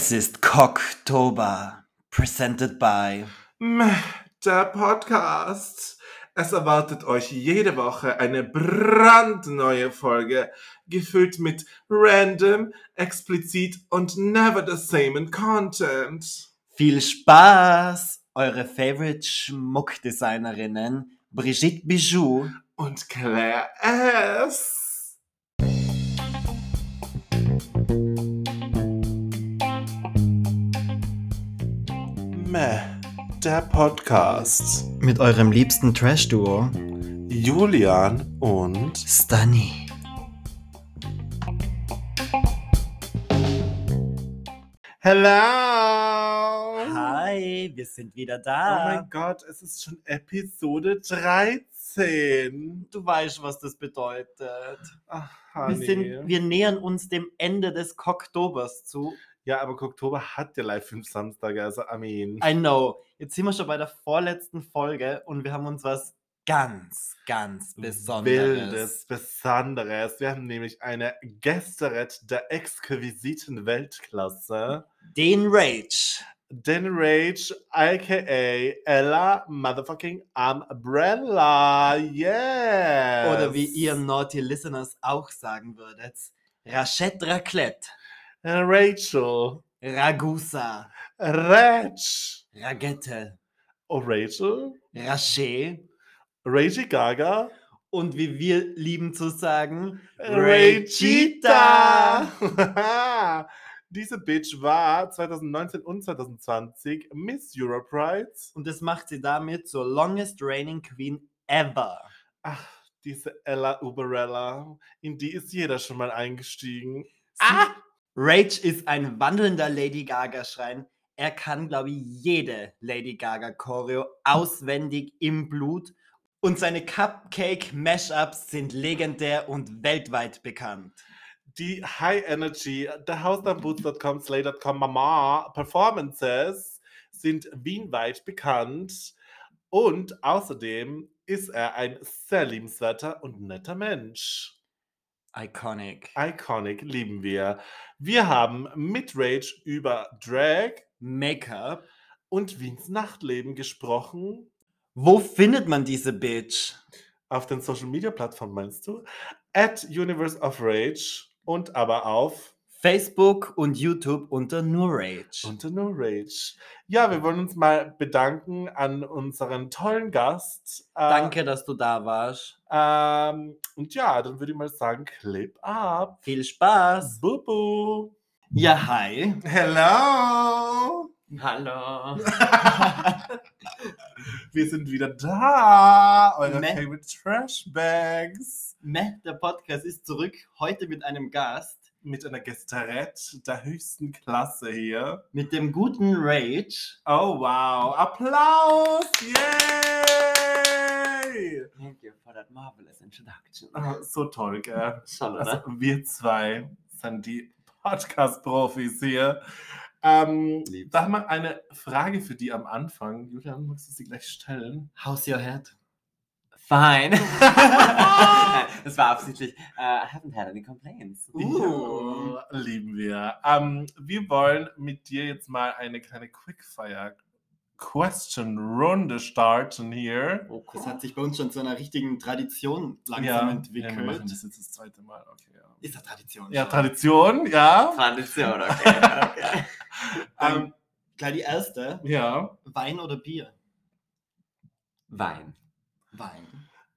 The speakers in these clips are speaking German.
Es ist Cocktober, presented by Der Podcast. Es erwartet euch jede Woche eine brandneue Folge, gefüllt mit random, explizit und never the same in Content. Viel Spaß! Eure Favorite Schmuckdesignerinnen Brigitte Bijou Und Claire S. der Podcast. mit eurem liebsten Trash-Duo Julian und Stunny. Hello! Hi, wir sind wieder Oh da. mein Gott, es ist schon Episode 13. du weißt, was das bedeutet. Ach, Wir, sind, wir nähern uns dem Ende des Cocktobers zu. ja, aber Oktober hat ja live 5 Samstag, also I mean. I know. Jetzt sind wir schon bei der vorletzten Folge und wir haben uns was ganz, ganz Besonderes. Wildes, Besonderes. Wir haben nämlich eine Gästerett der exquisiten Weltklasse. Den Rage. Den Rage, aka Ella Motherfucking Umbrella. Yes! Oder wie ihr Naughty Listeners auch sagen würdet. Rachette Raclette. Rachel. Ragusa. Rach. Ragette. Oh, Rachel? Raché. Rachel Gaga? Und wie wir lieben zu sagen, Rachita! Diese Bitch war 2019 und 2020 Miss Europride. Und das macht sie damit zur longest reigning Queen ever. Ach, diese Ella Uberella. In die ist jeder schon mal eingestiegen. Ah! Rage ist ein wandelnder Lady Gaga-Schrein. Er kann, glaube ich, jede Lady Gaga-Choreo auswendig im Blut. Und seine Cupcake-Mashups sind legendär und weltweit bekannt. Die High Energy, TheHouseDownBoots.com, Slay.com, Mama Performances sind wienweit bekannt. Und außerdem ist er ein sehr liebenswerter und netter Mensch. Iconic. Iconic lieben wir. Wir haben mit Rage über Drag Make-up. und Wiens Nachtleben gesprochen. Wo findet man diese Bitch? Auf den Social Media Plattformen meinst du? At Universe of Rage und aber auf Facebook und YouTube unter nur Rage. unter No Rage. Ja, wir wollen uns mal bedanken an unseren tollen Gast. Äh, Danke, dass du da warst. Ähm, und ja, dann würde ich mal sagen, Clip up. Viel Spaß. Bubu. Ja, hi. Hello. Hallo. Wir sind wieder da. Eure Meh. favorite Trash Bags. Meh, der Podcast ist zurück. Heute mit einem Gast. Mit einer Gesterette der höchsten Klasse hier. Mit dem guten Rage. Oh wow. Applaus. Yay. Thank you for that marvelous introduction. Ah, So toll, gell? Schon, Also, oder? wir zwei sind die Podcast-Profis hier. Ähm, da haben wir eine Frage für die am Anfang. Julian, magst du sie gleich stellen? How's your head? Fine. Das war absichtlich. Uh, I haven't had any complaints. Uh. Ja, lieben wir. Ähm, wir wollen mit dir jetzt mal eine kleine Quickfire Question-Runde starten hier. Oh, Das hat sich bei uns schon zu einer richtigen Tradition langsam ja, entwickelt. wir machen das jetzt das zweite Mal. Okay, ja. Ist das Tradition? ja, schon? Tradition, ja. Tradition, okay. okay. Ähm, Gleich die erste. ja. Wein oder Bier? Wein. Wein.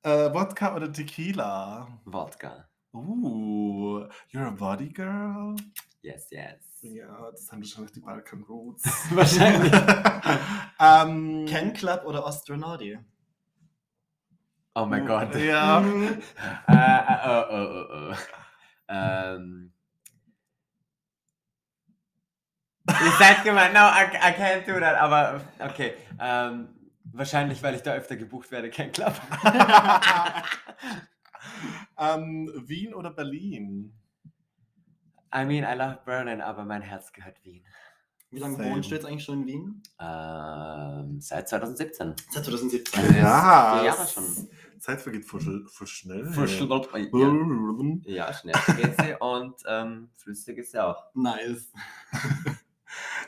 Äh, Wodka oder Tequila? Wodka. Uh, you're a body girl? Yes, yes. Ja, das sind wahrscheinlich die Balkan Roots. Wahrscheinlich. ähm, Ken Club oder Astronauti? Oh mein Gott. Ja. Äh, oh, oh, oh. Ähm. Ihr seid gemeint, no, I, I can't do that, aber okay. Ähm, wahrscheinlich, weil ich da öfter gebucht werde, kein Club. ähm, Wien oder Berlin? I mean, I love Berlin, aber mein Herz gehört Wien. Wie lange Same. wohnst du jetzt eigentlich schon in Wien? Ähm, seit 2017. Seit 2017. Ja, vier Jahre schon. Zeit vergeht voll, sch- voll schnell. Ja, ja schnell geht sie und ähm, flüssig ist sie auch. Nice.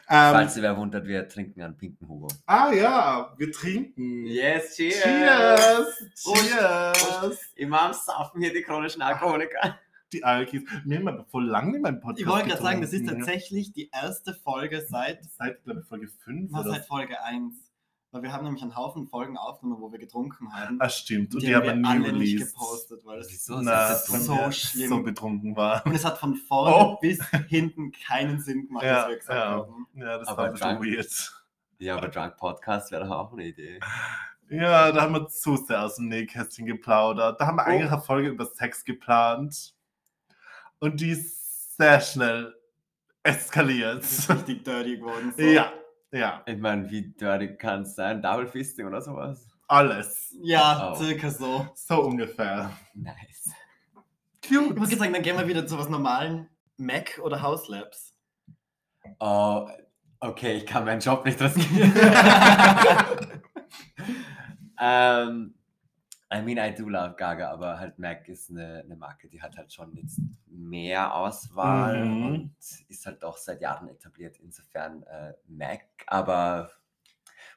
Ähm, Falls ihr wer wundert, wir trinken einen pinken Hugo. ah ja, wir trinken. Yes, Cheers! Prost. Cheers! Immer am Saufen hier die chronischen Alkoholiker. Die Alkis. Wir haben aber voll lange nicht mehr im Podcast Ich wollte gerade sagen, das ist tatsächlich die erste Folge seit, Seit, glaube ich, Folge 5 was, oder seit Folge 1. Weil wir haben nämlich einen Haufen Folgen aufgenommen, wo wir getrunken haben. Ah, stimmt. Und die, die, haben haben wir wir nie alle nicht released. gepostet, weil es Wieso? Na, Das so wir schlimm. so betrunken waren. Und es hat von vorne Oh. bis hinten keinen Sinn gemacht, Ja, was wir gesagt ja. haben. Ja, das Aber war ein bisschen drunk. weird. Ja, aber Drunk Podcast wäre doch auch eine Idee. Ja, da haben wir zu sehr aus dem Nähkästchen geplaudert. Da haben wir Oh. eigentlich eine Folge über Sex geplant. Und die ist sehr schnell eskaliert. Richtig dirty geworden. So. Ja, ja, Ich meine, wie dirty kann es sein? Double Fisting oder sowas? alles. Ja, Oh. circa so. So ungefähr. Nice. Ich muss Cute. jetzt sagen, dann gehen wir wieder zu was normalen Mac oder House Labs. Oh, okay, ich kann meinen Job nicht riskieren. ähm, I mean, I do love Gaga, aber halt Mac ist eine, eine Marke, die hat halt schon jetzt mehr Auswahl Mhm. und ist halt auch seit Jahren etabliert. Insofern äh, Mac, aber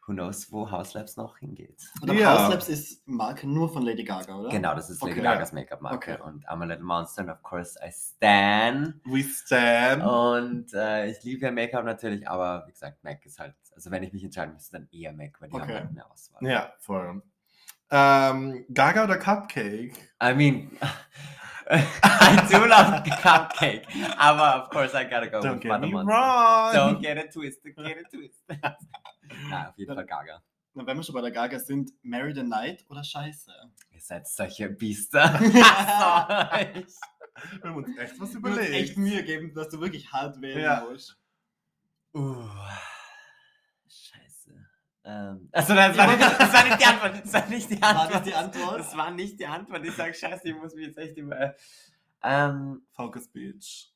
who knows, wo House Labs noch hingeht. Oder Ja. House Labs ist Marke nur von Lady Gaga, oder? Genau, das ist Lady Okay. Gagas Make-up-Marke Okay. und I'm a Little Monster and of course I stan. We stand. Und äh, ich liebe ja Make-up natürlich, aber wie gesagt, Mac ist halt, also wenn ich mich entscheiden müsste, dann eher Mac, weil die haben Okay. halt mehr Auswahl. Ja, voll. Ähm, Gaga oder Cupcake? I mean, I do love cupcake, aber of course I gotta go Don't with get me Monster. wrong. Don't get it twisted, get it twisted. Na, auf jeden Fall Gaga. Na, wenn wir schon bei der Gaga sind, Marry the Night oder Scheiße? Ihr seid solche Biester. Wir haben uns echt was überlegt. echt Mühe geben, dass du wirklich hart wählen Ja. musst. uh. Ähm, also das war, nicht, das war nicht die Antwort. Das war nicht die War Antwort. das die Antwort? Das war nicht die Antwort. Ich sag scheiße, ich muss mich jetzt echt über. Ähm, Focus Beach.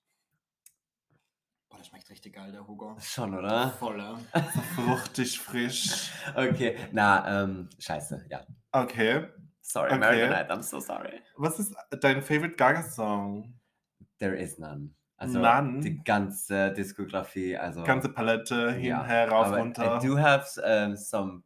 Boah, das schmeckt richtig geil, der Hugo. schon, oder? Voller. Fruchtig, frisch. Okay, na, ähm, scheiße, ja. Okay. Sorry, Okay. Mary Night, I'm so sorry. Was ist dein favorite Gaga-Song? There is none. Also None? die ganze Diskografie, also Ganze Palette, hin, ja, her, rauf, aber runter. I do have ähm, some,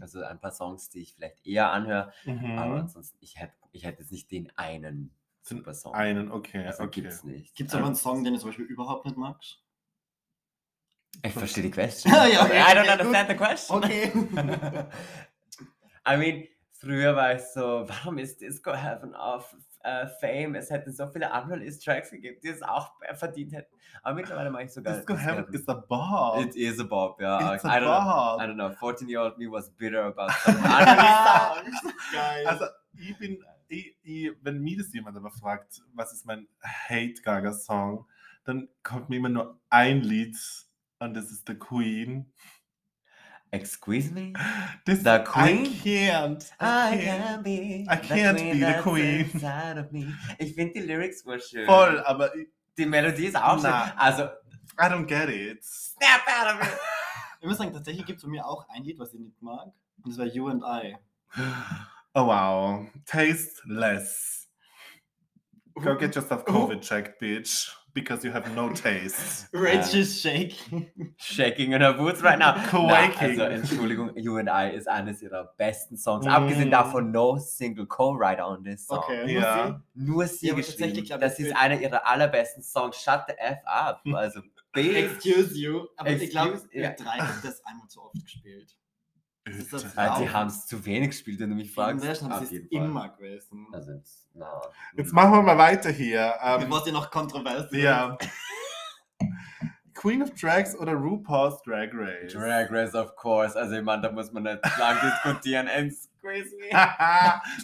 also ein paar Songs, die ich vielleicht eher anhöre, Mhm. aber ansonsten, ich hätte ich hätte jetzt nicht den einen super Song. Einen, okay, also okay. gibt's nicht. Gibt es aber einen Song, den du zum Beispiel überhaupt nicht magst? Ich verstehe die question. Ja, okay, I don't okay, understand the question. Okay. I mean, früher war ich so, warum ist Disco Heaven auf äh, Fame? Es hätte so viele Unreleased Tracks gegeben, die es auch äh, verdient hätten. Aber mittlerweile mache ich sogar. Disco Heaven is a bar. It is a bob, ja. It's I, a don't know. bar. I don't know. 14 year old me was bitter about some unreleased songs. Geil. Also, ich bin, ich, ich, wenn mir das jemand aber fragt, was ist mein Hate Gaga Song, dann kommt mir immer nur ein Lied und das ist The Queen. Excuse me? Das, The Queen? I can't. I I can't. can be I can't be the queen. inside of me. Ich finde die Lyrics wohl schön. Voll, aber Die Melodie ist auch Na. schön. Also, I don't get it. snap out of it. Ich muss sagen, tatsächlich gibt es von mir auch ein Lied, was ich nicht mag. Und das war You and I. Oh wow. Tasteless. Go get yourself COVID checked, bitch. Because you have no taste. Rachel Shake. Shaking in her boots right now. Quaking. Na, also, Entschuldigung, You and I ist eines ihrer besten Songs. Mm. Abgesehen davon, no single co-writer on this song. Okay. Ja. Nur sie Ja, aber geschrieben. tatsächlich glaub Das ist einer ihrer allerbesten Songs. Shut the F up. Also. Excuse you. Aber ich glaube, Excuse- wir ja. drei haben das einmal zu oft gespielt. Bitte. Ah, die haben es zu wenig gespielt, wenn du mich fragst. Inzwischen haben sie es jeden Fall. immer gewesen. Also, jetzt, na, Jetzt machen wir mal weiter hier. Ähm, Was ja noch kontrovers ja. Queen of Drags oder RuPaul's Drag Race? Drag Race, of course. Also, ich meine, da muss man nicht lang diskutieren. And squeeze me.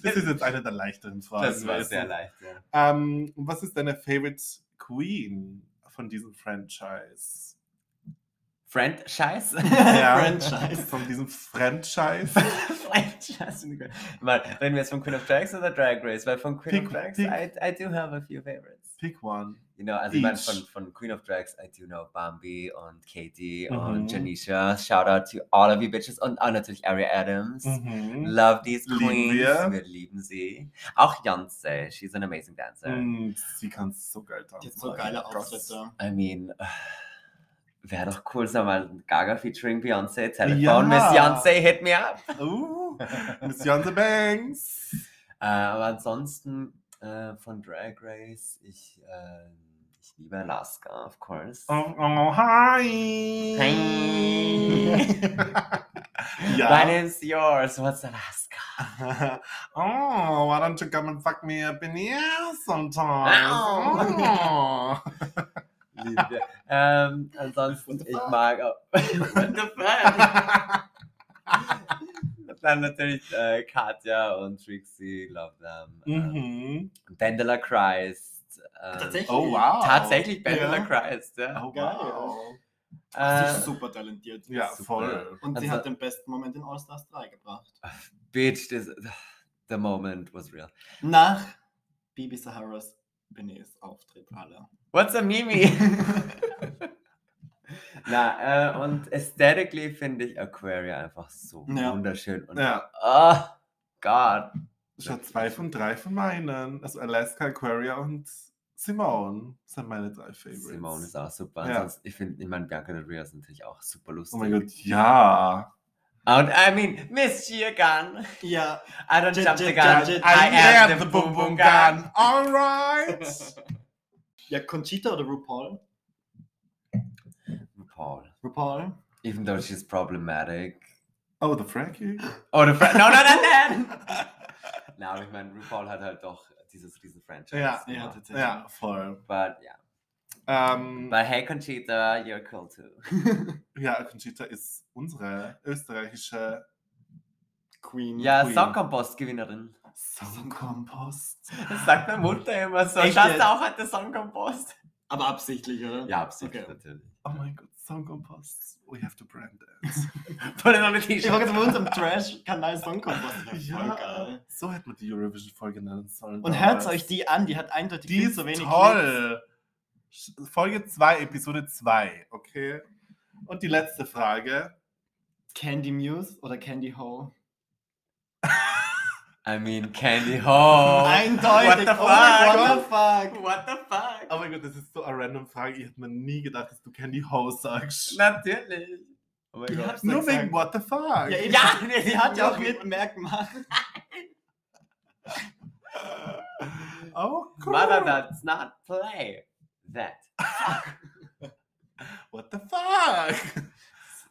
das ist jetzt eine der leichteren Fragen. Das war sehr leicht, ja. Ähm, was ist deine Favorite Queen von diesem Franchise? Franchise? Franchise. Von diesem Franchise? Franchise. Mal, reden wir jetzt von Queen of Drags oder Drag Race? Weil von Queen Pick- of Drags, pick. I, I do have a few favorites. Pick one. You know, also ich meine, von, von Queen of Drags, I do know Bambi und Katie Mhm. und Janisha. Shout out to all of you bitches und auch natürlich Aria Adams. Mhm. Love these Lieben queens. wir. lieben sie. Auch Beyoncé, she's an amazing dancer. Mm, sie kann so geil Die tanzen. hat so geile Outfits. I mean, Wäre doch cool, so mal Gaga featuring Beyoncé. Telefon, Ja. Miss Beyoncé, hit me up. Uh, Miss Yonce Banks. Äh, aber ansonsten äh, von Drag Race, ich, äh, ich liebe Alaska, of course. Oh, oh, hi. Hi. My ja. name's yours, what's Alaska? oh, why don't you come and fuck me up in the ass sometimes? Oh. Liebe. Ähm, ansonsten, ich mag auch. What the fuck? Dann natürlich äh, Katja und Trixie, love them. Ähm, mhm. Bandela Christ. Ähm, Tatsächlich? Oh, wow. Tatsächlich Bandela Ja. Christ, ja. Oh, Geil. wow. Sie Äh, ist super talentiert. Ja, Super. voll. Und sie Also- hat den besten Moment in All Stars 3 gebracht. bitch, this, the moment was real. Nach Bibi Saharas Benets Auftritt aller. What's a Mimi? Na, äh, und aesthetically finde ich Aquaria einfach so Ja. wunderschön. Und, Ja, Oh Gott. schon zwei von drei von meinen. Also Alaska, Aquaria und Simone sind meine drei Favorites. Simone ist auch super. Ja. Ansonsten, ich finde, ich meine, Bianca Del Rio ist natürlich auch super lustig. Oh mein Gott, ja. Und I mean, Miss Chia Gun. Ja, I don't jump the gun. I, am the boom boom gun. Alright. ja, Conchita oder RuPaul? Paul. RuPaul. Even though she's problematic. Oh, the Frankie. Oh, the Fra No, no, no, no. Na, aber ich meine, RuPaul hat halt doch dieses riesen Franchise. Ja, Ja. Ja, voll. But yeah. Ähm, But hey, Conchita, you're cool too. ja, Conchita ist unsere österreichische Queen. Ja, Queen. Songkompost-Gewinnerin. Songkompost. Das sagt meine Mutter immer so. Echt Schaust du auch heute Songkompost? Aber absichtlich, oder? Ja, absichtlich Okay. natürlich. Oh mein Gott, Songkompost. We have to brand that. Voll in eine Ich T-Shirt. war jetzt bei unserem Trash-Kanal Songkompost. Ja, geil. so hätte man die Eurovision-Folge nennen sollen. Und damals. hört euch die an, die hat eindeutig Die viel zu wenig toll. Sch- Folge 2, Episode 2, okay? Und die letzte Frage. Candy Muse oder Candy Ho? I mean, Candy Ho. Eindeutig. What the Oh mein fuck? Gott, fuck. What the fuck? Oh mein Gott, das ist so eine random Frage. Ich hätte mir nie gedacht, dass du Candy Ho sagst. Natürlich. Oh mein Gott. Nur gesagt. wegen What the fuck? Ja, eben. Ja, sie hat ja auch mitmerkt gemacht. Oh, cool. Mother does not play that. What the fuck?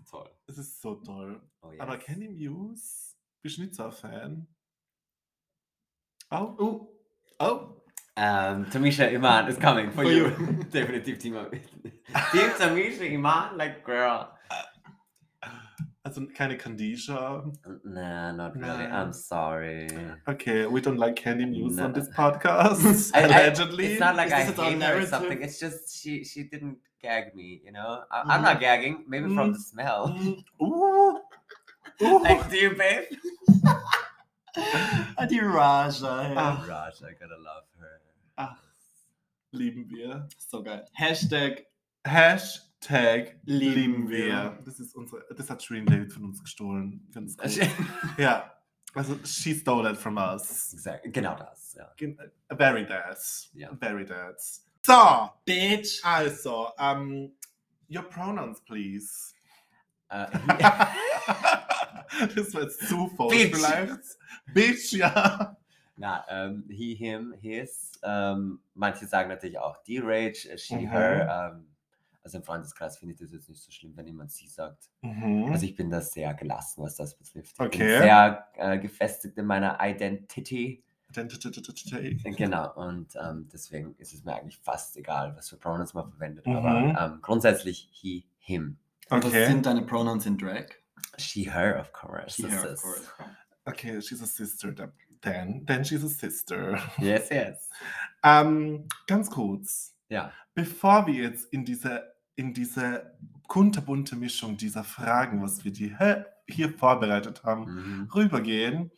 Toll. Es ist so toll. Oh, Aber yes. Candy Muse? Bist du nicht so ein Fan? Oh, Oh. Oh. Um, Tamisha Iman is coming for, For you. you. Definitiv Team, Team Tamisha Iman, like girl. Also of Kandisha. Nah, not really. I'm sorry. Okay, we don't like Candy No. on this podcast. I- I- allegedly. it's not like Is I hate her or something. It's just she she didn't gag me. You know, I, I'm not gagging. Maybe from Mm. the smell. Mm, Ooh. Ooh. like, do you, babe? I do Raja. Ja. Ah. Raj, I gotta love her. Ach. Lieben wir. So geil. Hashtag Hashtag Lieben lieben wir. wir. Das ist unsere, das hat Shreen David von uns gestohlen. Ganz gut. ja. Also, she stole it from us. Exakt, genau das. Ja. Gen- Very that. Ja. Very that. So, Bitch. also, um, your pronouns, please. Äh, das war jetzt zu falsch Bitch. vielleicht. Bitch, ja. Na, ähm, he, him, his. Ähm, manche sagen natürlich auch die Rage, äh, she, Mhm. her. Ähm, also im Freundeskreis finde ich das jetzt nicht so schlimm, wenn jemand sie sagt. Mhm. Also ich bin da sehr gelassen, was das betrifft. Ich bin Okay. sehr äh, gefestigt in meiner Identity. Identity. Genau, und ähm, deswegen ist es mir eigentlich fast egal, was für Pronouns man verwendet. Mhm. Aber ähm, grundsätzlich he, him. Und Was Okay. sind deine Pronouns in Drag? She, her, of course. She, her, of course. Okay, she's a sister. then- Then, then she's a sister. Yes, yes. Ähm, ganz kurz. Ja. Bevor wir jetzt in diese, in diese kunterbunte Mischung dieser Fragen, was wir die hä- hier vorbereitet haben, Mhm. rübergehen,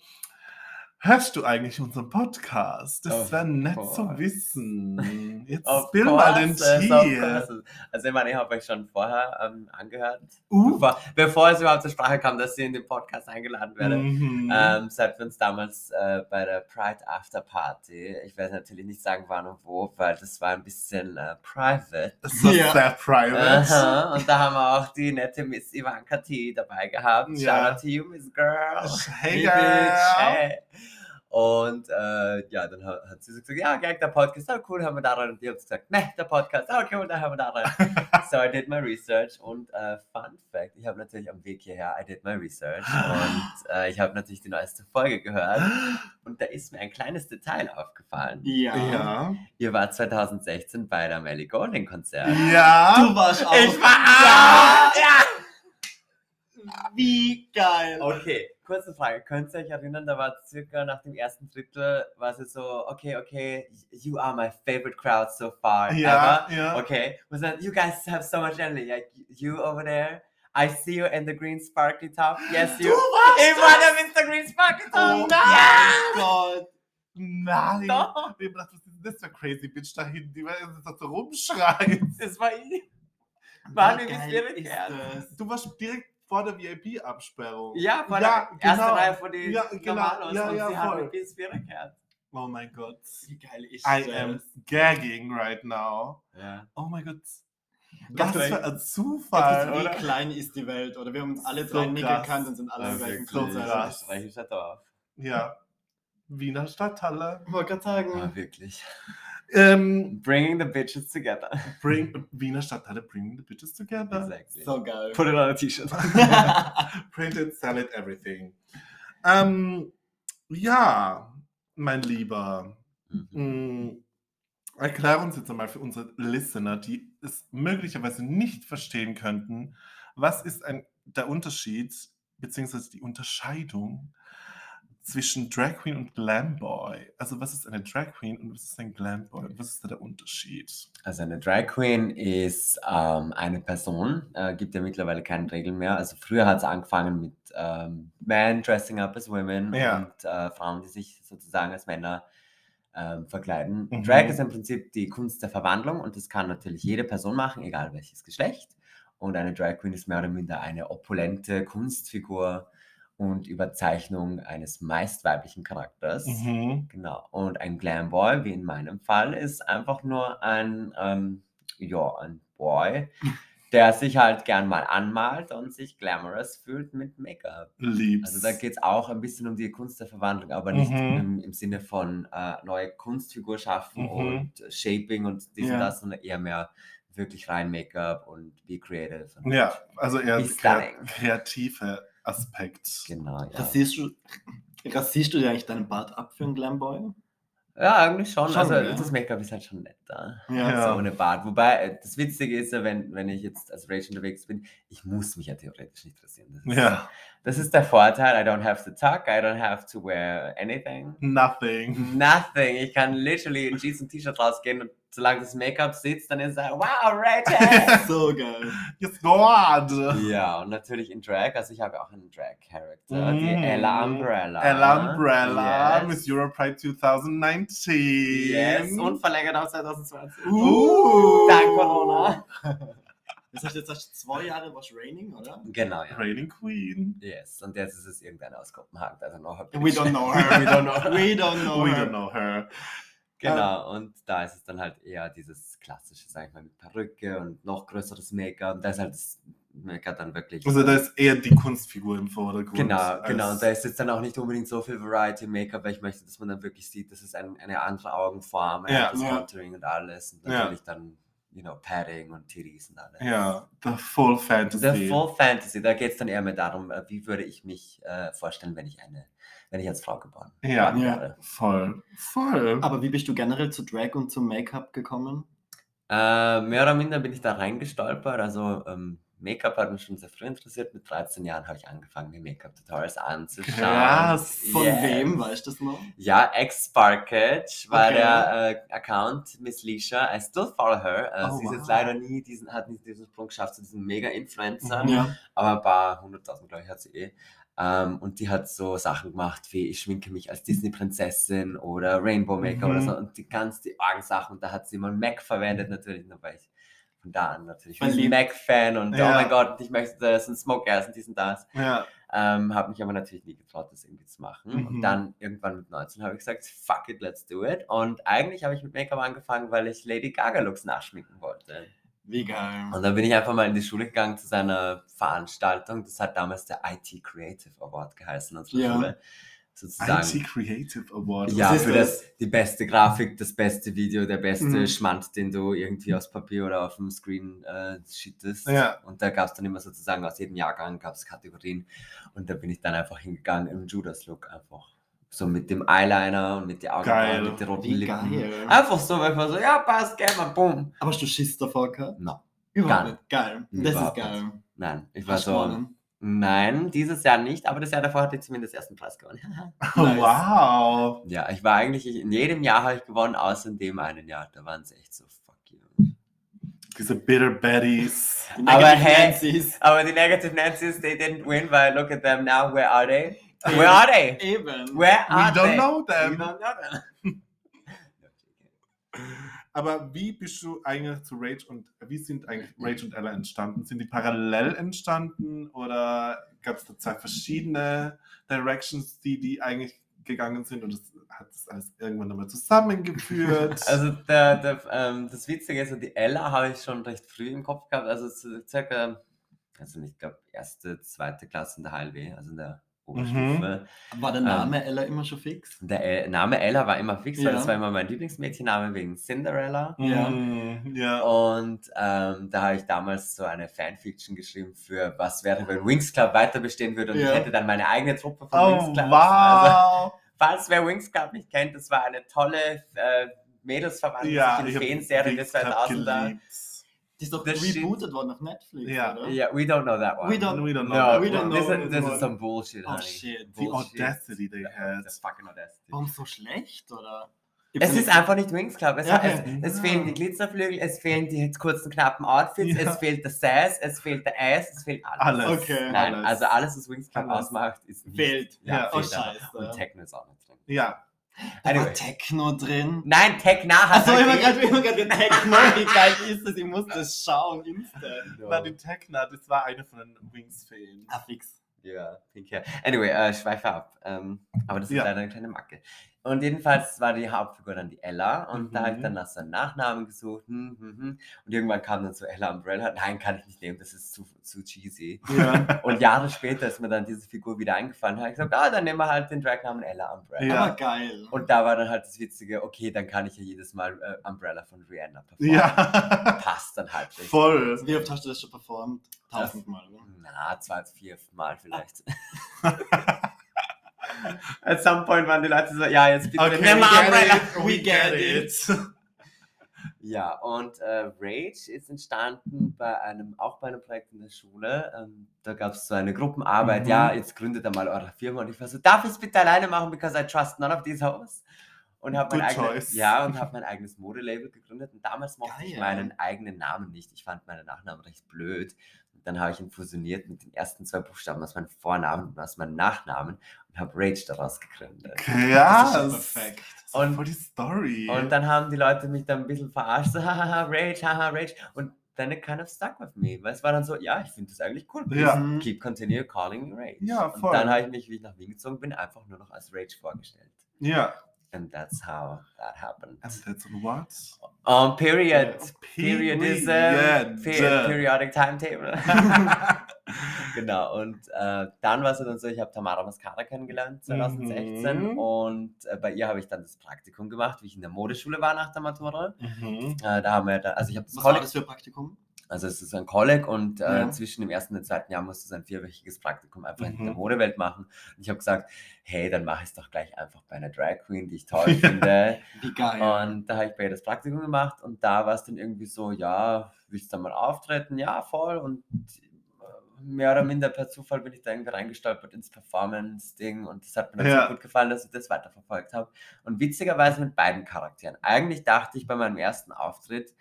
Hörst du eigentlich unseren Podcast? Das wäre nett zu course. wissen. Jetzt Of mal den course, yes, of Tee. Also ich meine, ich habe euch schon vorher ähm, angehört, Uh. bevor, bevor es überhaupt zur Sprache kam, dass ihr in den Podcast eingeladen werdet. Mhm. Ähm, seit wir uns damals äh, bei der Pride After Party, ich werde natürlich nicht sagen wann und wo, weil das war ein bisschen äh, private. Das ist Ja. sehr private. Aha, und da haben wir auch die nette Miss Ivanka T dabei gehabt. Ja. Shout out to you, Miss Girl. Hey, girl. Bitch, hey. Und äh, ja, dann hat, hat sie so gesagt, ja, gag, der Podcast, oh cool, haben wir daran. Und die haben gesagt, ne, der Podcast, oh cool, da haben wir daran. so I did my research und äh, Fun Fact, ich habe natürlich am Weg hierher, I did my research und äh, ich habe natürlich die neueste Folge gehört und da ist mir ein kleines Detail aufgefallen. Ja. Ja. Ihr wart 2016 bei der Melly Golding Konzert. Ja. Du warst auch. Ich war auch, ja. Wie geil. Okay, kurze Frage. Könnt ihr euch erinnern, da war circa nach dem ersten Drittel, war es so, okay, okay, you are my favorite crowd so far Ja, ever. ja. Okay, was that? You guys have so much energy. Like you over there, I see you in the green sparkly top. Yes, Du you. warst Ich war der Mr. Green Sparkly Oh Top. mein Ja! Gott. Nein. Doch. Ich gedacht, was ist das für crazy Bitch da hinten, die jetzt so rumschreit. Das war ich. Mann, wie du ist das? Du warst direkt vor der VIP-Absperrung. Ja, von Ja, der ersten genau. Reihe von den Ja, genau. Normalos Ja, und ja, sie haben voll. mit bis gehört. Oh mein Gott. Wie geil ist I das? am gagging right now. Ja. Oh mein Gott. Was für ein Zufall, ist, wie oder? klein ist die Welt, oder? Wir haben uns alle So drei nicht gekannt und sind alle im Ja, gleichen krass. Österreichischer Dorf. Ja. Wiener Stadthalle. Wollte gerade sagen. Ja, wirklich. Ähm, Bringing the bitches together. bring, Wiener Stadthalle, bring the bitches together. Exactly. So geil. Put it on a t-shirt. Print it, sell it, everything. Ähm, ja, mein Lieber. Mhm. Mm, Erklär uns jetzt einmal für unsere Listener, die es möglicherweise nicht verstehen könnten, was ist ein, der Unterschied beziehungsweise die Unterscheidung zwischen Drag Queen und Glamboy? Also was ist eine Drag Queen und was ist ein Glamboy? Was ist da der Unterschied? Also eine Drag Queen ist ähm, eine Person, äh, gibt ja mittlerweile keine Regeln mehr. Also früher hat es angefangen mit ähm, Men dressing up as women Ja. und äh, Frauen, die sich sozusagen als Männer ähm, verkleiden. Mhm. Drag ist im Prinzip die Kunst der Verwandlung und das kann natürlich jede Person machen, egal welches Geschlecht. Und eine Drag Queen ist mehr oder minder eine opulente Kunstfigur und Überzeichnung eines meist weiblichen Charakters. Mhm. Genau. Und ein Glamboy, wie in meinem Fall, ist einfach nur ein, ähm, ja, ein Boy, der sich halt gern mal anmalt und sich glamorous fühlt mit Make-up. Lieb's. Also da geht es auch ein bisschen um die Kunst der Verwandlung, aber nicht Mhm. im, im Sinne von äh, neue Kunstfigur schaffen Mhm. und Shaping und dies und Ja. das, sondern eher mehr wirklich rein Make-up und be creative. Und ja, also eher kreative Aspekt. Genau, ja. Rasierst du, rasierst du dir eigentlich deinen Bart ab für einen Glamboy? Ja, eigentlich schon. Schon, also ja. das Make-up ist halt schon netter. Ja. So ohne Bart. Wobei, äh, das Witzige ist ja, wenn, wenn ich jetzt als Rachel unterwegs bin, ich muss mich ja theoretisch nicht rasieren. Das ist, Ja, das ist der Vorteil. I don't have to tuck, I don't have to wear anything. nothing. Nothing. Ich kann literally in Jeans und T-Shirt rausgehen und solange das Make-up sitzt, dann ist es wow, Rachel! So geil. Yes, God. ja, und natürlich in Drag. Also ich habe auch einen Drag-Character, die Mm. Ella Umbrella. Ella Umbrella, Yes. Miss Europe Pride 2019. Yes, und verlängert auf 2020. Uh. Dank Corona. Das heißt, jetzt hast du zwei Jahre was Raining, oder? Genau, ja. Reigning Queen. Yes, und jetzt ist es irgendeiner aus Kopenhagen, also noch We don't know her. We don't know her. We don't know We her. don't know her. Genau, und da ist es dann halt eher dieses klassische, sag ich mal, mit Perücke und noch größeres Make-up. Da ist halt das Make-up dann wirklich. Also da ist eher die Kunstfigur im Vordergrund. Genau, genau. Und da ist jetzt dann auch nicht unbedingt so viel Variety im Make-up, weil ich möchte, dass man dann wirklich sieht, das ist ein, eine andere Augenform, ein Ja. anderes Ja. Contouring und alles. Und Ja. natürlich dann, you know, Padding und Titties und alles. Ja, the full fantasy. The Full Fantasy, da geht es dann eher mehr darum, äh, wie würde ich mich äh, vorstellen, wenn ich eine, wenn ich als Frau geboren Ja. Ja. wäre. Voll. Voll. Aber wie bist du generell zu Drag und zum Make-up gekommen? Äh, mehr oder minder bin ich da reingestolpert. Also ähm, Make-up hat mich schon sehr früh interessiert. Mit 13 Jahren habe ich angefangen, mir Make-up-Tutorials anzuschauen. Krass. Von Yes. wem, weißt du das noch? Ja, ex-Sparkage war Okay. der äh, Account, Miss Lisha. I still follow her. Äh, Oh, sie ist jetzt wow. leider nie diesen, hat nicht diesen Sprung geschafft zu diesem Mega-Influencer. Mhm. Ja. Aber ein paar hunderttausend, glaube ich, hat sie eh. Ähm, und die hat so Sachen gemacht wie ich schminke mich als Disney-Prinzessin oder Rainbow Maker oder Mhm. so und die ganz die argen Sachen. Und da hat sie immer Mac verwendet natürlich, nur weil ich von da an natürlich ein Verliebt. Mac-Fan und Ja. oh mein Gott, ich möchte das und Smoke Gas und dies und das. Ja. Ähm, habe mich aber natürlich nie getraut, das irgendwie zu machen. Mhm. Und dann irgendwann mit 19 habe ich gesagt, fuck it, let's do it. Und eigentlich habe ich mit Make-up angefangen, weil ich Lady Gaga-Looks nachschminken wollte. Wie geil. Und dann bin ich einfach mal in die Schule gegangen zu seiner Veranstaltung. Das hat damals der IT Creative Award geheißen, unsere Ja. Schule. Sozusagen. IT Creative Award. ja, ist für das? das, die beste Grafik, das beste Video, der beste Mhm. Schmand, den du irgendwie aus Papier oder auf dem Screen äh, schittest. Ja. Und da gab es dann immer sozusagen aus jedem Jahrgang gab es Kategorien. Und da bin ich dann einfach hingegangen im Judas-Look einfach. So mit dem Eyeliner und mit den Augen Geil. mit den roten Wie Lippen. geil. Einfach so, weil ich war so, ja, passt, geh mal, bumm. Aber hast du Schiss davor gehabt? No. Überhaupt nicht. Geil. Das ist Überhaupt geil. Nein, ich war so? Nein, dieses Jahr nicht, aber das Jahr davor hatte ich zumindest ersten Preis gewonnen. Nice. Wow. ja, ich war eigentlich, in jedem Jahr habe ich gewonnen, außer in dem einen Jahr. Da waren sie echt so, fuck you. Diese Bitter Baddies. Die Aber hey- Nancy's. Aber die Negative Nancy's, they didn't win, weil look at them now, where are they? Where are they? Eben. Where We are don't they? know We them. don't know them. Aber wie bist du eigentlich zu Rage und wie sind eigentlich Rage und Ella entstanden? Sind die parallel entstanden oder gab es da zwei verschiedene Directions, die die eigentlich gegangen sind und es hat das alles irgendwann nochmal zusammengeführt? Also der, der, ähm, das Witzige ist, die Ella habe ich schon recht früh im Kopf gehabt, also circa, also ich glaube erste, zweite Klasse in der HLW, also in der Oberstufe. War der Name Ella immer schon fix? Der El Name Ella war immer fix, weil Ja. das war immer mein Lieblingsmädchenname wegen Cinderella. Ja. Mm, ja. Und ähm, da habe ich damals so eine Fanfiction geschrieben für was wäre, wenn Wings Club weiter bestehen würde und Ja. ich hätte dann meine eigene Truppe von Oh, Wings Club. Also, wow. falls wer Wings Club nicht kennt, das war eine tolle äh, Mädelsverband, die ja, Feenserie des Wings Club 2000er. Die ist doch Das shit. rebootet worden auf Netflix, Ja. oder? Yeah, we don't know that one. We don't- We don't know. No, that we don't one. this, know is, this is some bullshit, Oh honey. shit. The Bullshit. audacity they had. The fucking audacity. Warum so schlecht, oder? Ich Es ist einfach nicht Wings Club. Es, Ja, es, Ja. fehlen die Glitzerflügel, es fehlen die kurzen, knappen Outfits, Ja. es fehlt der Sass, es fehlt der Ass, es fehlt alles. Alles. Okay. Nein, alles. also alles, was Wings Club Alles. ausmacht, ist nicht. Fehlt. Ja, oh, fehlt einfach. scheiße. Und Techno ist auch nicht drin. Ja. Da war Anyway. Techno drin. Nein, Techna hat Achso, immer gerade immer gerade Techno. Wie geil ist das? Ich muss das schauen, instant. Na, die Techna, das war eine von den Wings-Feen. Ah, fix. Ja, pink hair. Anyway, äh, schweife ab. Ähm, aber das ist Ja. leider eine kleine Macke. Und jedenfalls war die Hauptfigur dann die Ella und da habe ich Mhm. dann nach seinem Nachnamen gesucht. Hm, hm, hm. Und irgendwann kam dann so Ella Umbrella. Nein, kann ich nicht nehmen, das ist zu, zu cheesy. Ja. Und Jahre später ist mir dann diese Figur wieder eingefallen. habe ich gesagt, ah, dann nehmen wir halt den Dragnamen Ella Umbrella. Ja. Aber geil. Und da war dann halt das Witzige, okay, dann kann ich ja jedes Mal äh, Umbrella von Rihanna performen. Ja. Passt dann halt richtig. Voll. Wie oft hast du das schon performt? Tausendmal, oder? Na, zwei, vier Mal vielleicht. At some point waren die Leute so, ja, jetzt bitte Okay, we get it. We get it. Ja, und äh, Rage ist entstanden bei einem, auch bei einem Projekt in der Schule. Ähm, da gab es so eine Gruppenarbeit, Mhm. ja, jetzt gründet er mal eure Firma. Und ich war so, darf ich es bitte alleine machen, because I trust none of these hoes? Und habe mein, Good eigene, choice. ja, und hab mein eigenes Modelabel gegründet. Und damals mochte ich Geil. meinen eigenen Namen nicht. Ich fand meinen Nachnamen recht blöd. Und dann habe ich ihn fusioniert mit den ersten zwei Buchstaben aus meinem Vornamen und aus meinem Nachnamen und habe Rage daraus gegründet. Das Krass. ist ja perfekt. Und Und- voll die Story. Und dann haben die Leute mich dann ein bisschen verarscht, so, haha, Rage, haha, Rage. Und then it kind of stuck with me. Weil es war dann so, ja, ich finde das eigentlich cool. Ja. Keep continue calling me Rage. Ja, Und voll. dann habe ich mich, wie ich nach Wien gezogen bin, einfach nur noch als Rage vorgestellt. ja. And that's how that happened. And that's what? Um, period. Period. Periodism. Pe periodic timetable. genau. Und äh, dann war es dann so, ich habe Tamara Mascara kennengelernt 2016 Mhm. und äh, bei ihr habe ich dann das Praktikum gemacht, wie ich in der Modeschule war nach der Matura. Mhm. Äh, da haben wir, da, also ich habe das Was war das für Praktikum? Also es ist ein College und äh, Ja. zwischen dem ersten und dem zweiten Jahr musst du so ein vierwöchiges Praktikum einfach in Mhm. der Modewelt machen. Und ich habe gesagt, hey, dann mache ich es doch gleich einfach bei einer Drag Queen, die ich toll finde. Wie geil. Und da habe ich bei ihr das Praktikum gemacht und da war es dann irgendwie so, ja, willst du da mal auftreten? Ja, voll. Und äh, mehr oder minder per Zufall bin ich da irgendwie reingestolpert ins Performance-Ding und das hat mir dann Ja. so gut gefallen, dass ich das weiterverfolgt habe. Und witzigerweise mit beiden Charakteren. Eigentlich dachte ich bei meinem ersten Auftritt,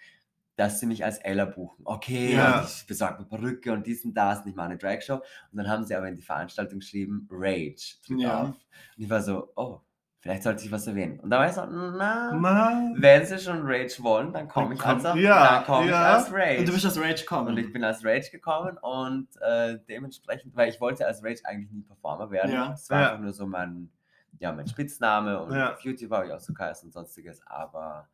dass sie mich als Ella buchen. Okay, Ja. ich besorge eine Perücke und dies und das und ich mache eine Dragshow. Und dann haben sie aber in die Veranstaltung geschrieben, Rage. Ja. Und ich war so, oh, vielleicht sollte ich was erwähnen. Und da war ich so, na, Na, wenn sie schon Rage wollen, dann komme ich komm- als, ja, dann komme ich ja. als Rage. Und du bist als Rage gekommen. Und ich bin als Rage gekommen und äh, dementsprechend, weil ich wollte als Rage eigentlich nie Performer werden. Ja. Es war Ja. einfach nur so mein, ja, mein Spitzname und Ja. auf YouTube habe ich auch so geheißen und sonstiges, aber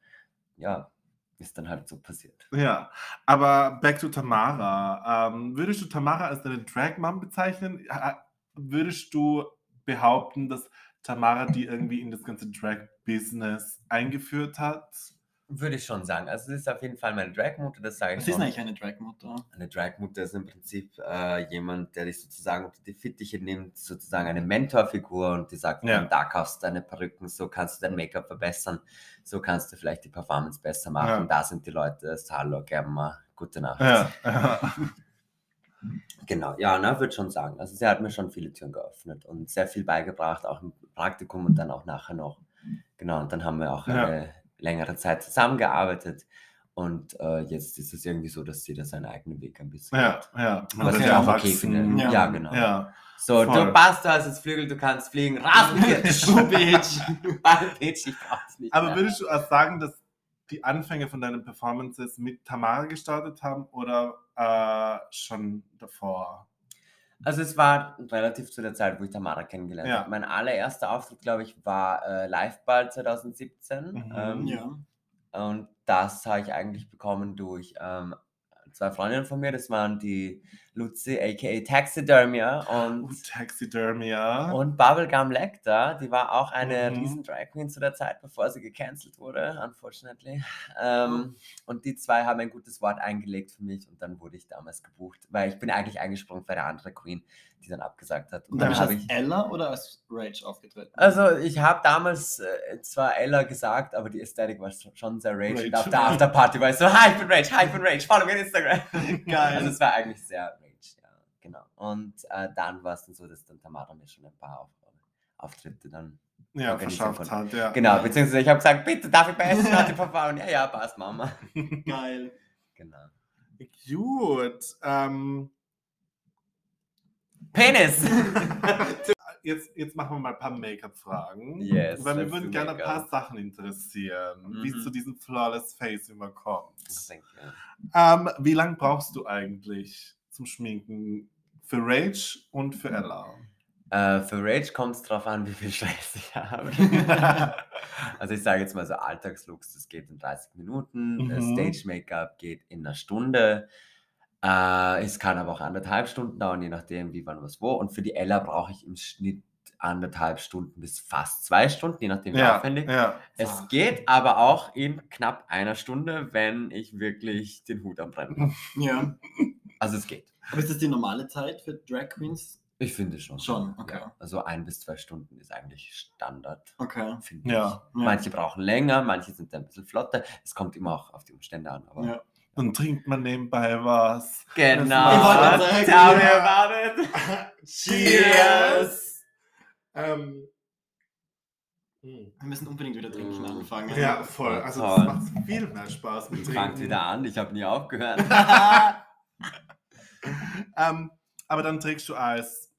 ja, ist dann halt so passiert. Ja, aber back to Tamara. Ähm, würdest du Tamara als deine Drag-Mom bezeichnen? Ha- Würdest du behaupten, dass Tamara die irgendwie in das ganze Drag-Business eingeführt hat? Würde ich schon sagen. Also es ist auf jeden Fall meine Dragmutter, das sage ich Was ist schon. eigentlich eine Dragmutter? Eine Dragmutter ist im Prinzip äh, jemand, der dich sozusagen unter die Fittiche nimmt, sozusagen eine Mentorfigur und die sagt, Ja. da kaufst du deine Perücken, so kannst du dein Make-up verbessern, so kannst du vielleicht die Performance besser machen. Ja. Da sind die Leute, hallo, gerne mal, gute Nacht. Ja, ja. Genau, ja, ne, würde schon sagen. Also sie hat mir schon viele Türen geöffnet und sehr viel beigebracht, auch im Praktikum und dann auch nachher noch. Genau, und dann haben wir auch Ja. eine längere Zeit zusammengearbeitet und äh, jetzt ist es irgendwie so, dass jeder seinen eigenen Weg ein bisschen ja, geht. ja. Was ich wird auch okay finde. Ja. Ja, genau. Ja, So, Voll. du passt, du hast jetzt Flügel, du kannst fliegen. Du Bitch. Bitch, ich brauch's nicht aber mehr. würdest du auch sagen, dass die Anfänge von deinen Performances mit Tamara gestartet haben oder äh, schon davor? Also es war relativ zu der Zeit, wo ich Tamara kennengelernt Ja. habe. Mein allererster Auftritt, glaube ich, war äh, Liveball 2017. Mhm. Ähm, Ja. Und das habe ich eigentlich bekommen durch ähm, zwei Freundinnen von mir. Das waren die Luzi, aka Taxidermia Uh, und, Taxidermia. und Bubblegum Lecter. Die war auch eine Mhm. riesen Drag Queen zu der Zeit, bevor sie gecancelt wurde, unfortunately. Ähm, und die zwei haben ein gutes Wort eingelegt für mich und dann wurde ich damals gebucht, weil ich bin eigentlich eingesprungen für eine andere Queen, die dann abgesagt hat. Und Und dann dann habe ich... Ella oder als Rage aufgetreten? Also ich habe damals äh, zwar Ella gesagt, aber die Ästhetik war schon- sehr rage. Rage. Und auf der Afterparty war ich so, hi, ich bin Rage, hi, ich bin Rage, follow mir on Instagram. Geil. Also es war eigentlich sehr rage. Und äh, dann war es dann so, dass dann Tamara mir schon ein paar Auf Auftritte dann, ja, verschafft hat, ja. genau, beziehungsweise ich habe gesagt, bitte, darf ich bei Essen performen? Ja, ja, passt, Mama. Geil. Genau. Gut. Ähm, Penis! jetzt, jetzt machen wir mal ein paar Make-up-Fragen. Yes, Weil wir würden gerne ein paar. Sachen interessieren, wie es Mhm. zu diesem Flawless Face immer kommt. Ähm, wie lange brauchst du eigentlich zum Schminken für Rage und für Ella? Äh, für Rage kommt es drauf an, wie viel Stress ich habe. also ich sage jetzt mal so Alltagslooks, das geht in 30 Minuten, Mhm. Stage-Make-up geht in einer Stunde. Äh, es kann aber auch anderthalb Stunden dauern, je nachdem, wie wann was wo. Und für die Ella brauche ich im Schnitt anderthalb Stunden bis fast zwei Stunden, je nachdem wie ja, aufwendig. ja. Es geht aber auch in knapp einer Stunde, wenn ich wirklich den Hut am Brennen habe. Ja. Also es geht. Aber ist das die normale Zeit für Drag Queens? Ich finde schon. Schon, okay. Ja, also ein bis zwei Stunden ist eigentlich Standard. Okay. finde Ja. ich. Ja. Manche brauchen länger, manche sind ein bisschen flotter. Es kommt immer auch auf die Umstände an. Aber Ja. Dann trinkt man nebenbei was. Genau. Ich wollte sagen, ja. about it. Cheers! Ähm, hm. Wir müssen unbedingt wieder trinken Mm. anfangen. ja, voll. Also das macht viel mehr Spaß mit Fangt Trinken. wieder an, ich habe nie aufgehört. ähm, aber dann trägst du als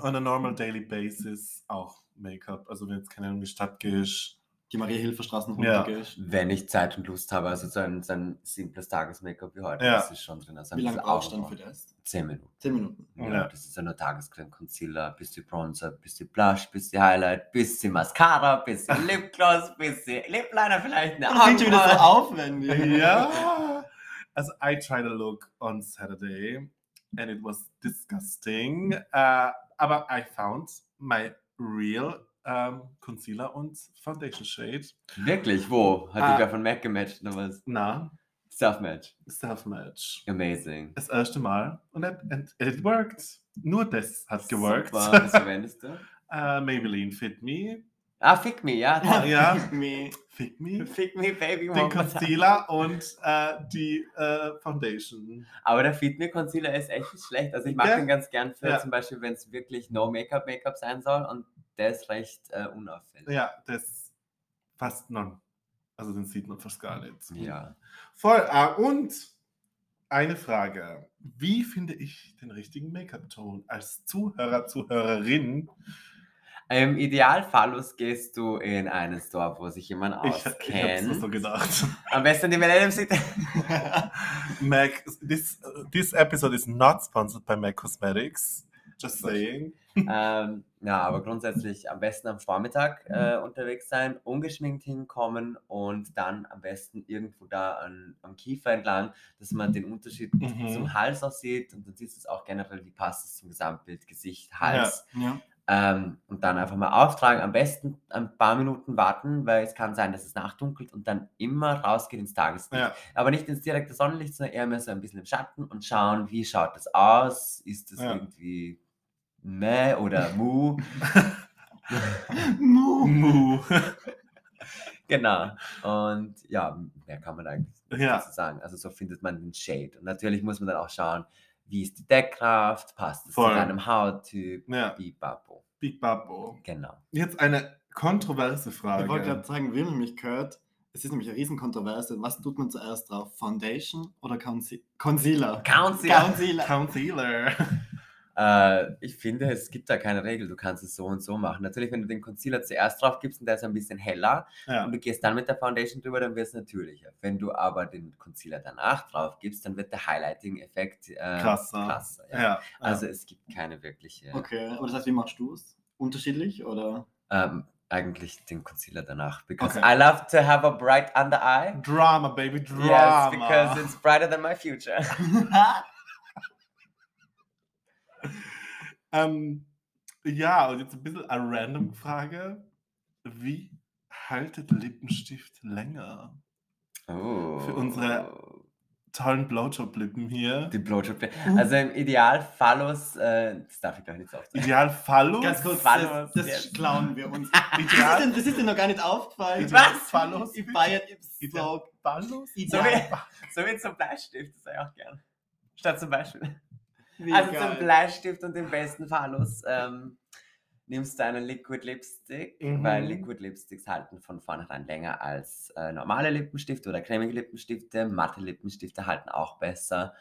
on a normal daily basis auch Make-up. Also wenn jetzt keine Ahnung in die Stadt gehst. Die Maria-Hilfer-Straßen Ja. runtergehst. Wenn ich Zeit und Lust habe, also so ein, so ein simples Tages-Make-up wie heute, Ja. das ist schon drin. Also ein Wie lange bisschen brauchst du dann für das? Zehn Minuten. Zehn Minuten. Ja, Ja. Das ist ja nur Tagescreme, Concealer, bisschen Bronzer, bisschen Blush, bisschen Highlight, bisschen Mascara, bisschen Lipgloss, bisschen Lip Liner vielleicht. Eine Das klingt schon wieder so aufwendig. Ja. Also I tried a look on Saturday and it was disgusting. Uh, aber I found my real um, Concealer und Foundation Shade. Wirklich, wo? Hat Ah. die wer von MAC gematcht oder was? Na, Self-Match. Self-Match. Amazing. Das erste Mal und it, and it worked. Nur das hat geworkt. Super. Was verwendest du? Uh, Maybelline Fit Me. Ah, Fick Me, ja. Ah, ja. Me. Fit Me. Fick Me, Baby. Den. Concealer und äh, die äh, Foundation. Aber der Fit Me Concealer ist echt nicht schlecht. Also ich mag Ja. den ganz gern für Ja. zum Beispiel, wenn es wirklich No Make-up Make-up sein soll und der ist recht äh, unauffällig. Ja, das fast non. Also den sieht man fast gar nicht. Ja. Voll. Ah, und eine Frage. Wie finde ich den richtigen Make-up-Ton? Als Zuhörer, Zuhörerin, Im Idealfall gehst du in einen Store, wo sich jemand ich, ich hab's auskennt. so gedacht. Am besten die Millennium City. Mac, this, this episode is not sponsored by MAC Cosmetics. Just saying. ähm, ja, aber grundsätzlich am besten am Vormittag äh, Mhm. unterwegs sein, ungeschminkt hinkommen und dann am besten irgendwo da an, am Kiefer entlang, dass man den Unterschied Mhm. zum Hals auch sieht und dann siehst du es auch generell, wie passt es zum Gesamtbild, Gesicht, Hals. Ja. Ähm, und dann einfach mal auftragen, am besten ein paar Minuten warten, weil es kann sein, dass es nachdunkelt und dann immer rausgehen ins Tageslicht. Ja. Aber nicht ins direkte Sonnenlicht, sondern eher mehr so ein bisschen im Schatten und schauen, wie schaut das aus? Ist das Ja. irgendwie meh oder mu? Mu. Mu. genau. Und ja, mehr kann man eigentlich Ja. sagen. Also so findet man den Shade. Und natürlich muss man dann auch schauen, wie ist die Deckkraft, passt es Voll. zu deinem Hauttyp, Ja. Bipapo. Big Babbo. Genau. Jetzt eine kontroverse Frage. Ich wollte gerade sagen, wie man mich gehört, es ist nämlich eine riesen Kontroverse. Was tut man zuerst drauf? Foundation oder Conce Concealer? Concealer. Concealer. Concealer. Äh, ich finde, es gibt da keine Regel. Du kannst es so und so machen. Natürlich, wenn du den Concealer zuerst drauf gibst und der ist ein bisschen heller Ja. und du gehst dann mit der Foundation drüber, dann wird es natürlicher. Wenn du aber den Concealer danach drauf gibst, dann wird der Highlighting-Effekt äh, Krasser. krasser ja. Ja. Also es gibt keine wirkliche. Okay, aber das heißt, wie machst du es? Unterschiedlich oder? Ähm, eigentlich den Concealer danach. Because Okay. I love to have a bright under eye. Drama, baby, Drama. Yes, because it's brighter than my future. Ähm, ja, und jetzt ein bisschen eine random Frage. Wie haltet Lippenstift länger? Oh. Für unsere- Tollen Blowjob-Lippen hier. Die Blowjob. Also im Idealfallus, äh, das darf ich doch nicht so oft sagen. Ideal Phallus. Ganz kurz, Phallus, das, das yes. klauen wir uns. Das ist, Ideal, dir, das ist dir noch gar nicht aufgefallen. Ideal Was? Phallus. Ich feiere so Ideal Phallus? So ideal. wie, so wie zum Bleistift, das sage ich auch gern. Statt zum Beispiel. Wie Also geil. zum Bleistift und dem besten Phallus ähm, nimmst du einen Liquid Lipstick, Mhm. weil Liquid Lipsticks halten von vornherein länger als äh, normale Lippenstifte oder cremige Lippenstifte. Matte Lippenstifte halten auch besser.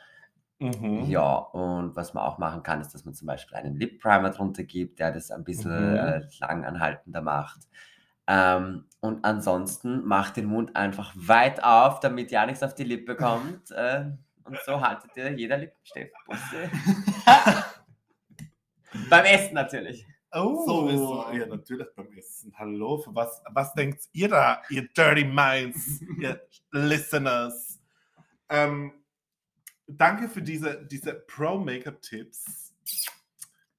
Mhm. Ja, und was man auch machen kann, ist, dass man zum Beispiel einen Lip Primer drunter gibt, der das ein bisschen Mhm. äh, lang anhaltender macht. Ähm, und ansonsten macht den Mund einfach weit auf, damit ja nichts auf die Lippe kommt. Äh, und so haltet ihr jeder Lippenstift. Beim Essen natürlich. Oh, Sowieso. ja, natürlich beim Essen. Hallo, was, was denkt ihr da, ihr Dirty Minds, ihr Listeners? Ähm, danke für diese, diese Pro-Make-up-Tipps.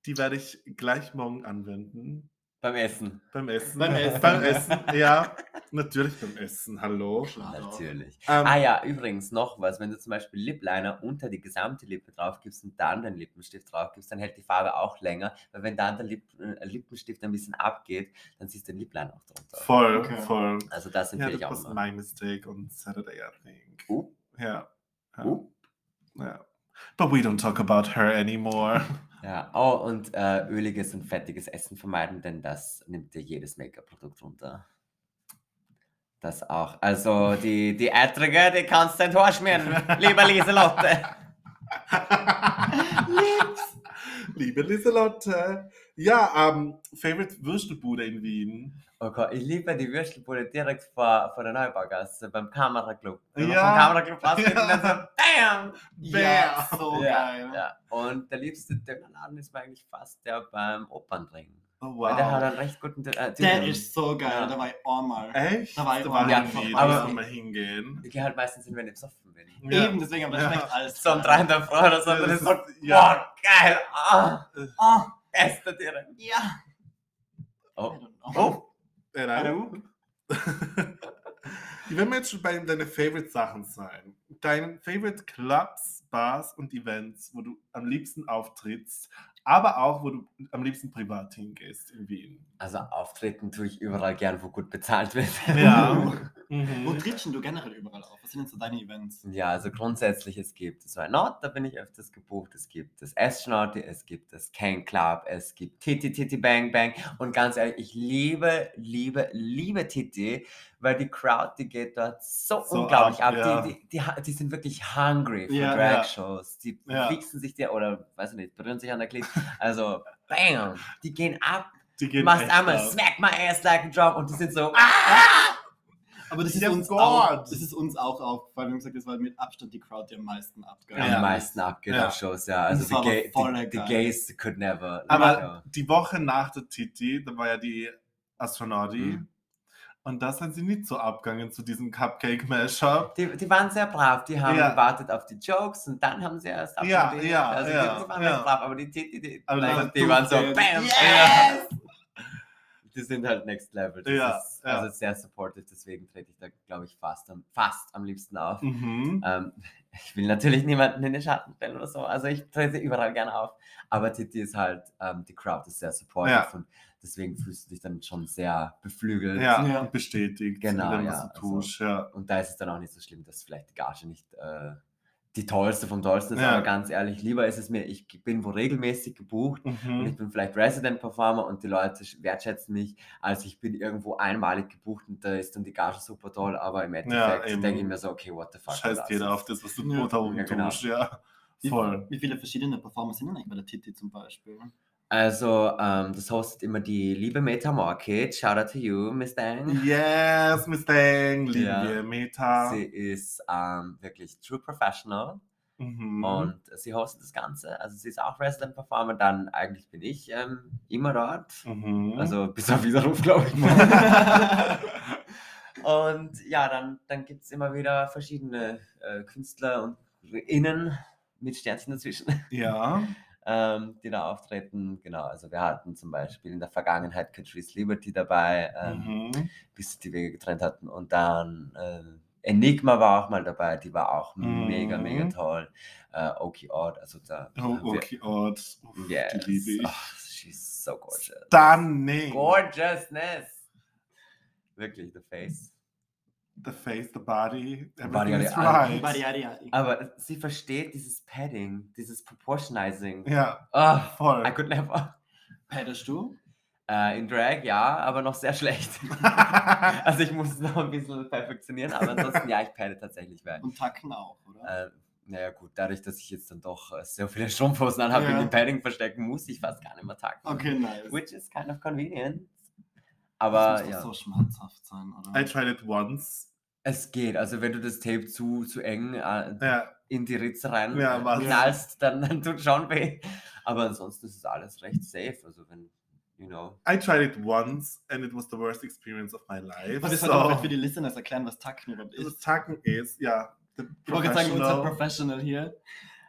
Die werde ich gleich morgen anwenden. Beim Essen. Beim Essen. Beim Essen. beim Essen, ja. Natürlich beim Essen, hallo. Natürlich. Ähm, Ah ja, übrigens noch was, wenn du zum Beispiel Lip Liner unter die gesamte Lippe drauf gibst und dann den Lippenstift drauf gibst, dann hält die Farbe auch länger, weil wenn dann der Lip äh, Lippenstift ein bisschen abgeht, dann siehst du den Lip Liner auch drunter. Voll, Okay. voll. Also das Ja, empfehle ich that auch was immer. my mistake on Saturday, I think. Oh, Ja. ja. oh. ja. But we don't talk about her anymore. Ja, oh, und äh, öliges und fettiges Essen vermeiden, denn das nimmt dir jedes Make-up-Produkt runter. Das auch. Also die, die Ätrige, die kannst du entschmieren, lieber Lieselotte. Liebe Lieselotte. Ja, ähm, Favorite Würstelbude in Wien. Oh Gott, ich liebe die Würstelbude direkt vor, vor der Neubaugasse beim Kameraclub. Wenn man Ja. vom Kameraclub rausgeht und dann so, BAM! Ja, so ja, geil. ja. Und der liebste Dönerladen ist mir eigentlich fast der beim Opernring. Oh, Weil der hat wow. einen recht guten äh, Der ist so geil, Ja. da war ich einmal. Echt? Da war ich auch ich mal. nie, Aber- wir hingehen. Ich gehe halt meistens hin, wenn ich besoffen bin. Ja. Eben, deswegen, aber das Ja. schmeckt alles. So in der Früh oder so, Das ist so, ist- ja. boah, geil, ah, Ah, Äste direkt. ja. I Oh, don't know. Oh, Hallo? Wenn wir jetzt schon bei deinen Favorite-Sachen sein, deinen Favorite Clubs, Bars und Events, wo du am liebsten auftrittst, aber auch, wo du am liebsten privat hingehst in Wien. Also auftreten tue ich überall gern, wo gut bezahlt wird. Ja. Wo Mhm. trittst denn du generell überall auf? Was sind denn so deine Events? Ja, also grundsätzlich, es gibt das Why Not, da bin ich öfters gebucht, es gibt das Astronaut, es gibt das Can Club, es gibt Titi Titi Bang Bang und ganz ehrlich, ich liebe, liebe, liebe Titi, weil die Crowd, die geht dort so, So unglaublich ab, ab, ja. die, die, die, die sind wirklich hungry für Ja, ja. Drag-Shows, die Ja. wichsen sich dir oder, weiß ich nicht, berühren sich an der Glied, also bam, die gehen ab, machst echt einmal ab. smack my ass like a drum und die sind so, ah! Aber das ist, Ja, uns auch, das ist uns auch aufgefallen. Wir haben gesagt, das war mit Abstand die Crowd, die am meisten abgegangen am Ja. meisten abgeht Ja. auf Shows, ja. Also die, Gay, die, die. Gays could never. Aber ja. die Woche nach der Titi, da war ja die Astronauti. Mhm. Und da sind sie nicht so abgegangen zu diesem Cupcake-Mashup. die, die waren sehr brav, die haben Ja. gewartet auf die Jokes und dann haben sie erst Ja, abgedreht. ja, also ja, die, die waren ja. brav, aber die, die, die, Aber nein, das die waren so, bam, Yes! Die sind halt next level. Das Ja, ist ja. also sehr supportive, deswegen trete ich da, glaube ich, fast am, fast am liebsten auf. Mhm. Ähm, ich will natürlich niemanden in den Schatten stellen oder so, also ich trete überall gerne auf. Aber Titi ist halt, ähm, die Crowd ist sehr supportive Ja. und deswegen fühlst du dich dann schon sehr beflügelt. Ja, Ja. und bestätigt, Genau, dem, ja, du also- tust. Ja. Und da ist es dann auch nicht so schlimm, dass vielleicht die Gage nicht äh, die tollste vom tollsten ist. Ja. Aber ganz ehrlich, lieber ist es mir, ich bin wo regelmäßig gebucht und ich Mhm. bin vielleicht Resident Performer und die Leute sch- wertschätzen mich, als ich bin irgendwo einmalig gebucht und da ist dann die Gage super toll, aber im Endeffekt eben. denke ich mir so, okay, what the fuck. Scheißt das jeder auf das, was du Ja. da oben Ja, genau. tust. Ja, Wie, voll. wie viele verschiedene Performer sind denn eigentlich bei der Titi zum Beispiel? Also, ähm, das hostet immer die liebe Meta Market. Shout out to you, Miss Dang. Yes, Miss Dang, lieben Ja. Meta. Sie ist ähm, wirklich true professional. Mhm. Und sie hostet das Ganze. Also sie ist auch Resident Performer, dann eigentlich bin ich ähm, immer dort. Mhm. Also bis auf Widerruf, glaube ich. und ja, dann, dann gibt es immer wieder verschiedene äh, Künstler und Innen mit Sternchen dazwischen, ja. Ähm, die da auftreten. Genau, also wir hatten zum Beispiel in der Vergangenheit Catrice Liberty dabei, ähm, Mhm. bis sie die Wege getrennt hatten. Und dann äh, Enigma war auch mal dabei, die war auch mega, mega Mhm. toll. Äh, Oki Odd, also da. Oh, Ort. Uff, Yes. Die liebe ich. Oh, she's so gorgeous. Stunning. Gorgeousness. Wirklich, the face. The face, the body, body, everything is ja, right. Badi, yadi, yadi. Aber sie versteht dieses Padding, dieses Proportionizing. Ja, Oh, voll. I could never. Paddest du? Äh, in Drag ja, aber noch sehr schlecht. also ich muss es noch ein bisschen perfektionieren, aber ansonsten ja, ich padde tatsächlich. Weil, Und Tacken auch, oder? äh, naja gut, dadurch, dass ich jetzt dann doch äh, so viele Strumpfhosen anhabe, Ja. in die Padding verstecken, muss ich fast gar nicht mehr tacken. Okay, nice. Which is kind of convenient. das Aber muss ja. doch so schmerzhaft sein, oder? I tried it once. Es geht, also wenn du das Tape zu, zu eng äh, Ja, in die Ritze rein Ja, äh, knallst, dann, dann tut schon weh. Aber ansonsten ist es alles recht safe. Also wenn, you know. I tried it once and it was the worst experience of my life. Aber das so, sollte auch für die Listeners erklären, was Tacken überhaupt das ist. Tacken ist, ja. the Ich wollte gerade sagen, unser professional- Professional hier.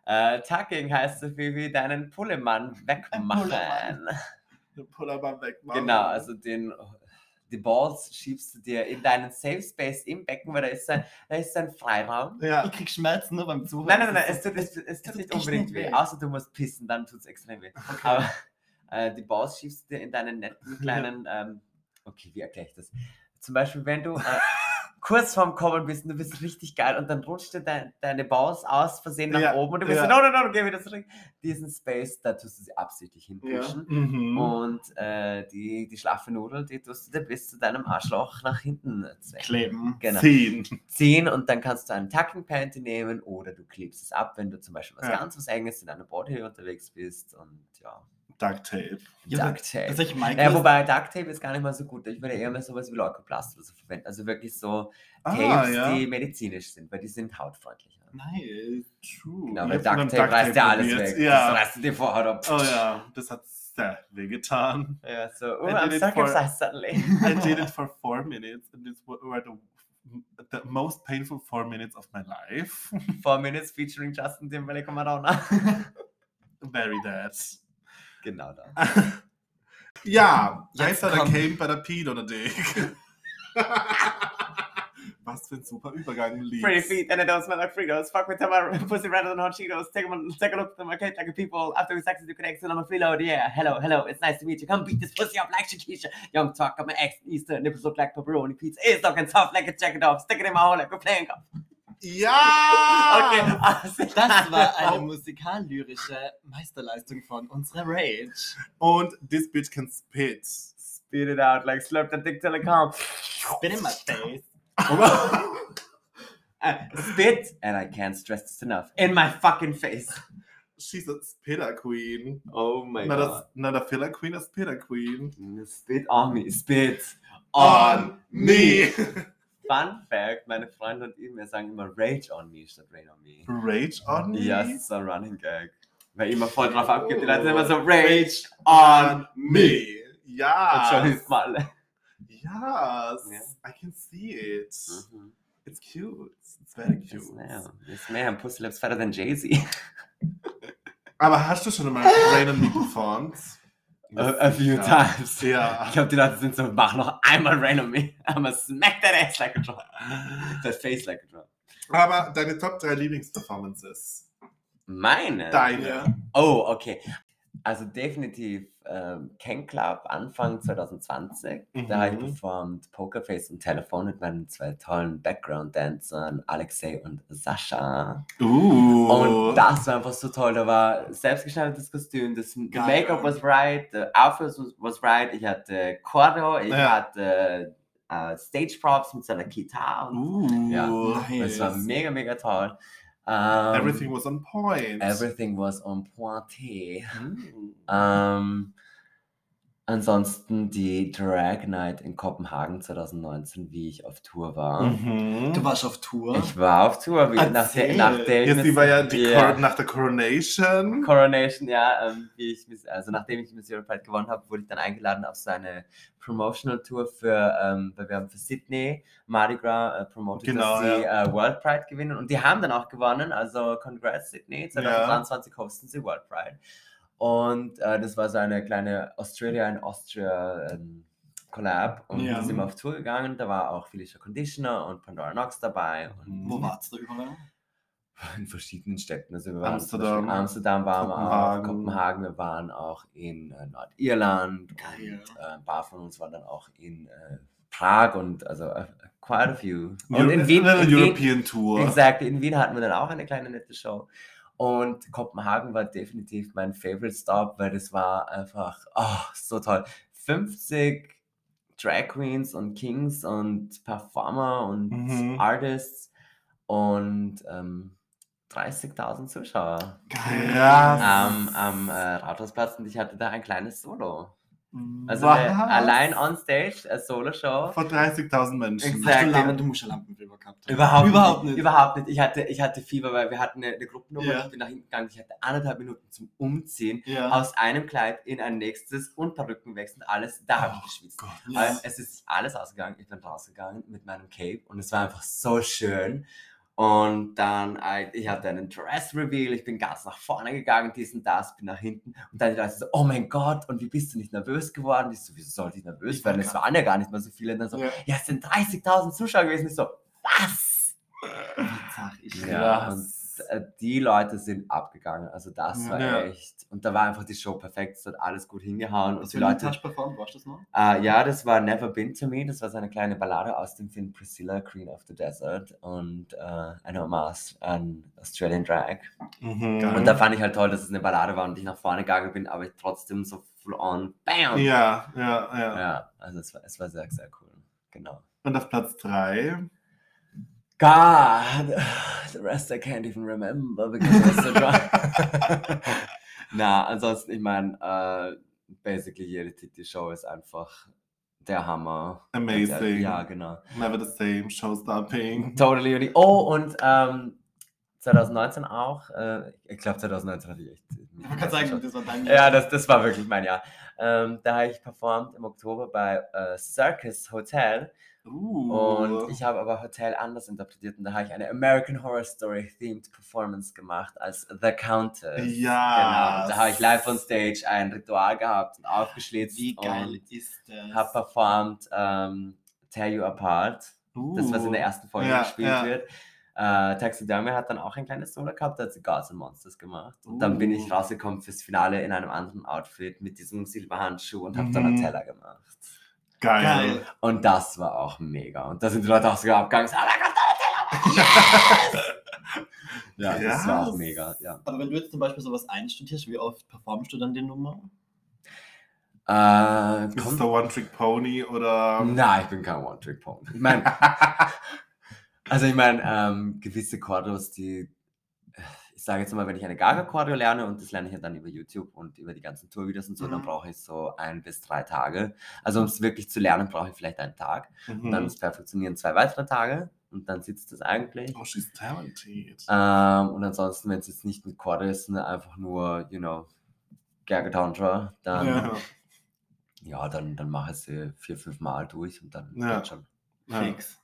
Äh, Tucking heißt so viel wie deinen Pullemann wegmachen. Pullemann. the Pullover wegmachen. Genau, also den, die Balls schiebst du dir in deinen Safe Space im Becken, weil da ist ein, da ist ein Freiraum. Ja, Ich krieg Schmerzen nur beim Zuhören. Nein, nein, nein, es tut, es, es tut tut nicht unbedingt nicht weh, weh. außer du musst pissen, dann tut es extrem weh. Aber äh, die Balls schiebst du dir in deinen netten kleinen, ähm, okay, wie erkläre ich das? Zum Beispiel, wenn du äh, kurz vorm Kommen bist und du bist richtig geil und dann rutscht dir dein, deine Balls aus Versehen nach Ja, oben und du bist ja. so, no, no, no, geh wieder zurück. Diesen Space, da tust du sie absichtlich hinpushen. Mhm. Und äh, die, die schlaffe Nudel, die tust du dir bis zu deinem Arschloch nach hinten zwängen. Kleben. Genau Zehn. ziehen und dann kannst du einen Tucking Panty nehmen oder du klebst es ab, wenn du zum Beispiel was Ja. ganz was Enges in einer Body unterwegs bist und ja, Duct Tape. Duct Tape. Tatsächlich, mein Ja, wobei Duct Tape ist gar nicht mal so gut. Ich würde eher mehr sowas wie Leukoplast oder so verwenden. Also wirklich so Ah, Tapes, ja. die medizinisch sind, weil die sind hautfreundlicher. Nice. True. Genau, Ich weil Duct Tape reißt ja alles weg. Ja. Das reißt dir Vorhaut ab. Oh ja, das hat sehr wehgetan. Ja, so, oh, I I'm did it for- circumcised suddenly. I did it for four minutes and it were the, the most painful four minutes of my life. Four Minutes featuring Justin Timberlake Madonna. Very dead. Genau da. Ja, Jetzt heißt der kommt- came bei der Pete oder Dick? Was Was für ein super Übergang, Liebs. Pretty feet and it don't smell like Fritos. Fuck with tell my uh, pussy rather than hot Cheetos. Take a, take a look at my cake like a people. After we sex you connect and I'm a freeload. Yeah, hello, hello, it's nice to meet you. Come beat this pussy up like Shakisha. Young talk, I'm an ex Easter. Nipples look like pepperoni pizza. It's looking tough like a jacket off. Stick it in my hole like we're playing golf. Ja! Okay, also, Das war eine musikal-lyrische Meisterleistung von unserer Rage. Und this bitch can spit. Spit it out like slurp the dick till it comes. Spit in my face. Uh, spit, and I can't stress this enough, in my fucking face. She's a spitter queen. Oh my Not a, not a filler queen, a spitter queen. Spit on me, spit On me! Fun Fact: Meine Freunde und ich, wir sagen immer Rage on me statt Rain on me. Rage on me? Ja, das ist so ein Running Gag. Weil immer voll drauf abgibt, die Leute sind immer so Rage on me. Und schon Yes. ist mal. Yes. Yeah. I can see it. Mhm. It's cute. It's very Yes, cute. ma'am. Yes, ma'am. Pussy lips fatter than Jay-Z. Aber hast du schon mal Rain on Me performt? A, a few Ja. times. Ja. Ich glaube, die Leute sind so, mach noch einmal Rain on me. I'ma smack that ass like a drum. That face like a drum. Aber deine Top 3 Lieblingsperformances? Meine? Deine. Oh, okay. Also definitiv ähm, Ken Club Anfang 2020. Da habe ich Mhm. performt Pokerface und Telefon mit meinen zwei tollen Background-Dancern, Alexei und Sascha. Uh. Und das war einfach so toll. Da war selbstgeschneidertes Kostüm, das. Make-up was right, the outfit was, was right. Ich hatte Choreo, ich Ja. hatte äh, Stage Props mit seiner Gitarre. Und Uh. ja, es war mega, mega toll. Ähm, Everything was on point. everything was on pointe. Mm. Ähm, ansonsten die Drag Night in Kopenhagen 2019, wie ich auf Tour war. Mhm. Du warst auf Tour. Ich war auf Tour, wie, nach, Erzähl. nachdem Jetzt, die war ja die Ja. Cor nach der Coronation. Coronation, ja, ähm, wie ich, also nachdem ich Miss Europe Pride gewonnen habe, wurde ich dann eingeladen auf so eine Promotional Tour für, ähm, weil wir haben für Sydney Mardi Gras äh, promoted, Genau, dass sie äh, World Pride gewinnen und die haben dann auch gewonnen, also congrats Sydney, 2023 hosten sie World Pride und äh, das war so eine kleine Australia in Austria ähm, Collab und Ja. da sind wir auf Tour gegangen, da war auch Felicia Conditioner und Pandora Knox dabei und Wo warst du überall? in verschiedenen Städten. Also wir waren Amsterdam, Amsterdam waren wir auch, Kopenhagen, wir waren auch in äh, Nordirland Geil. und äh, ein paar von uns waren dann auch in äh, Prag und also äh, quite a few. Und Euro- in Wien, eine in Wien, European Tour. exactly, in Wien hatten wir dann auch eine kleine nette Show. Und Kopenhagen war definitiv mein Favorite Stop, weil das war einfach oh, so toll. 50 Drag Queens und Kings und Performer und Mhm. Artists und ähm, 30.000 Zuschauer Krass. am, am äh, Rathausplatz und ich hatte da ein kleines Solo. Also Was? eine, allein on stage, eine Solo-Show. Vor 30.000 Menschen. Exakt. Hast du, Exactly. Lampen, du musst ja Lampenfieber gehabt haben. Überhaupt, Überhaupt nicht. nicht. Überhaupt nicht. Ich hatte, ich hatte Fieber, weil wir hatten eine, eine Gruppennummer. Ja. Ich bin nach hinten gegangen. Ich hatte anderthalb Minuten zum Umziehen. Ja. Aus einem Kleid in ein nächstes und Perücken wechseln. Alles. Da habe ich geschwitzt. Aber es ist alles ausgegangen. Ich bin rausgegangen mit meinem Cape und es war einfach so schön. Und dann, äh, ich hatte einen Dress Reveal, ich bin ganz nach vorne gegangen, dies und das, bin nach hinten. Und dann die Leute so, oh mein Gott, und wie bist du nicht nervös geworden? Ich so, wieso sollte ich nervös Ich werden? Es waren ja gar nicht mehr so viele. Und dann so, Ja. ja, es sind 30.000 Zuschauer gewesen. Ich so, was? Sag ich. Ja, die Leute sind abgegangen. Also das war Ja. echt. Und da war einfach die Show perfekt. Es hat alles gut hingehauen. Und Was die für ein Leute. Touch performt, warst du das noch? Äh, ja, das war Never Been to Me. Das war so eine kleine Ballade aus dem Film Priscilla, Queen of the Desert und äh, eine Hommage an Australian Drag. Mhm. Und da fand ich halt toll, dass es eine Ballade war und ich nach vorne gegangen bin, aber ich trotzdem so full on, bam! Ja, ja, ja. Ja, also es war, es war sehr, sehr cool. Genau. Und auf Platz 3. God, the rest I can't even remember because I was so drunk. Na, ansonsten, ich meine, äh, basically jede Titi-Show ist einfach der Hammer. Amazing. Ja, genau. Never the same, showstopping. Totally. unique. Oh, und ähm, 2019 auch. Äh, ich glaube, 2019 hatte ich echt. Ich kann sagen, das war dein Ja, das, das war wirklich mein Jahr. Ähm, da habe ich performt im Oktober bei äh, Circus Hotel. Uh. Und ich habe aber Hotel anders interpretiert und da habe ich eine American Horror Story themed Performance gemacht als The Countess. Ja. Genau. Da habe ich live on stage ein Ritual gehabt und aufgeschlitzt Wie geil und ist das? habe performt ähm, Tear You Apart das, was in der Uh. ersten Folge Ja, gespielt ja. wird. Äh, Taxidermy hat dann auch ein kleines Solo gehabt, da hat sie Gods and Monsters gemacht. Und dann bin ich Uh. rausgekommen fürs Finale in einem anderen Outfit mit diesem Silberhandschuh und habe dann Mhm. Donatella gemacht. Geil. Geil. Und das war auch mega. Und da sind die Leute auch sogar abgegangen. Oh mein Gott, Donatella! ja, das war auch Yes. mega. Ja. Aber wenn du jetzt zum Beispiel sowas einstudierst, wie oft performst du dann die Nummer? Äh, Ist es kommt, der One-Trick-Pony oder. nein, ich bin kein One-Trick-Pony. Ich meine, Also ich meine, ähm, gewisse Chordos, die, ich sage jetzt mal, wenn ich eine Gaga-Choreo lerne und das lerne ich ja dann über YouTube und über die ganzen Tourvideos und so, dann Mhm. brauche ich so ein bis drei Tage. Also um es wirklich zu lernen, brauche ich vielleicht einen Tag. Und dann Mhm. ist perfektionieren zwei weitere Tage und dann sitzt das eigentlich. Oh, she's talented. Ähm, und ansonsten, wenn es jetzt nicht mit Choreo ist, sondern einfach nur, you know, Gaga Tantra, dann, ja. Ja. dann, dann mache ich sie vier, fünf Mal durch und dann Ja. schon. Ja. Fix.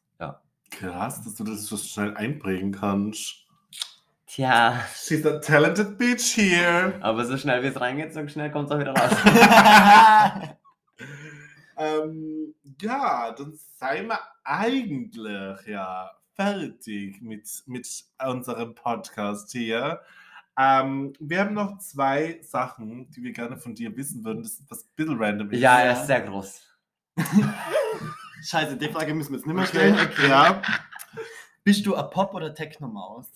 Krass, dass du das so schnell einprägen kannst. Tja, She's a talented bitch here. aber so schnell wie es reingeht, so schnell kommt es auch wieder raus. Ähm, ja, dann seien wir eigentlich ja fertig mit, mit unserem Podcast hier. Ähm, wir haben noch zwei Sachen, die wir gerne von dir wissen würden. Das ist was ein bisschen random. ist. ja, er ist sehr groß. Scheiße, die Frage müssen wir jetzt nicht mehr stellen. Okay. ja. Bist du eine Pop- oder Techno-Maus?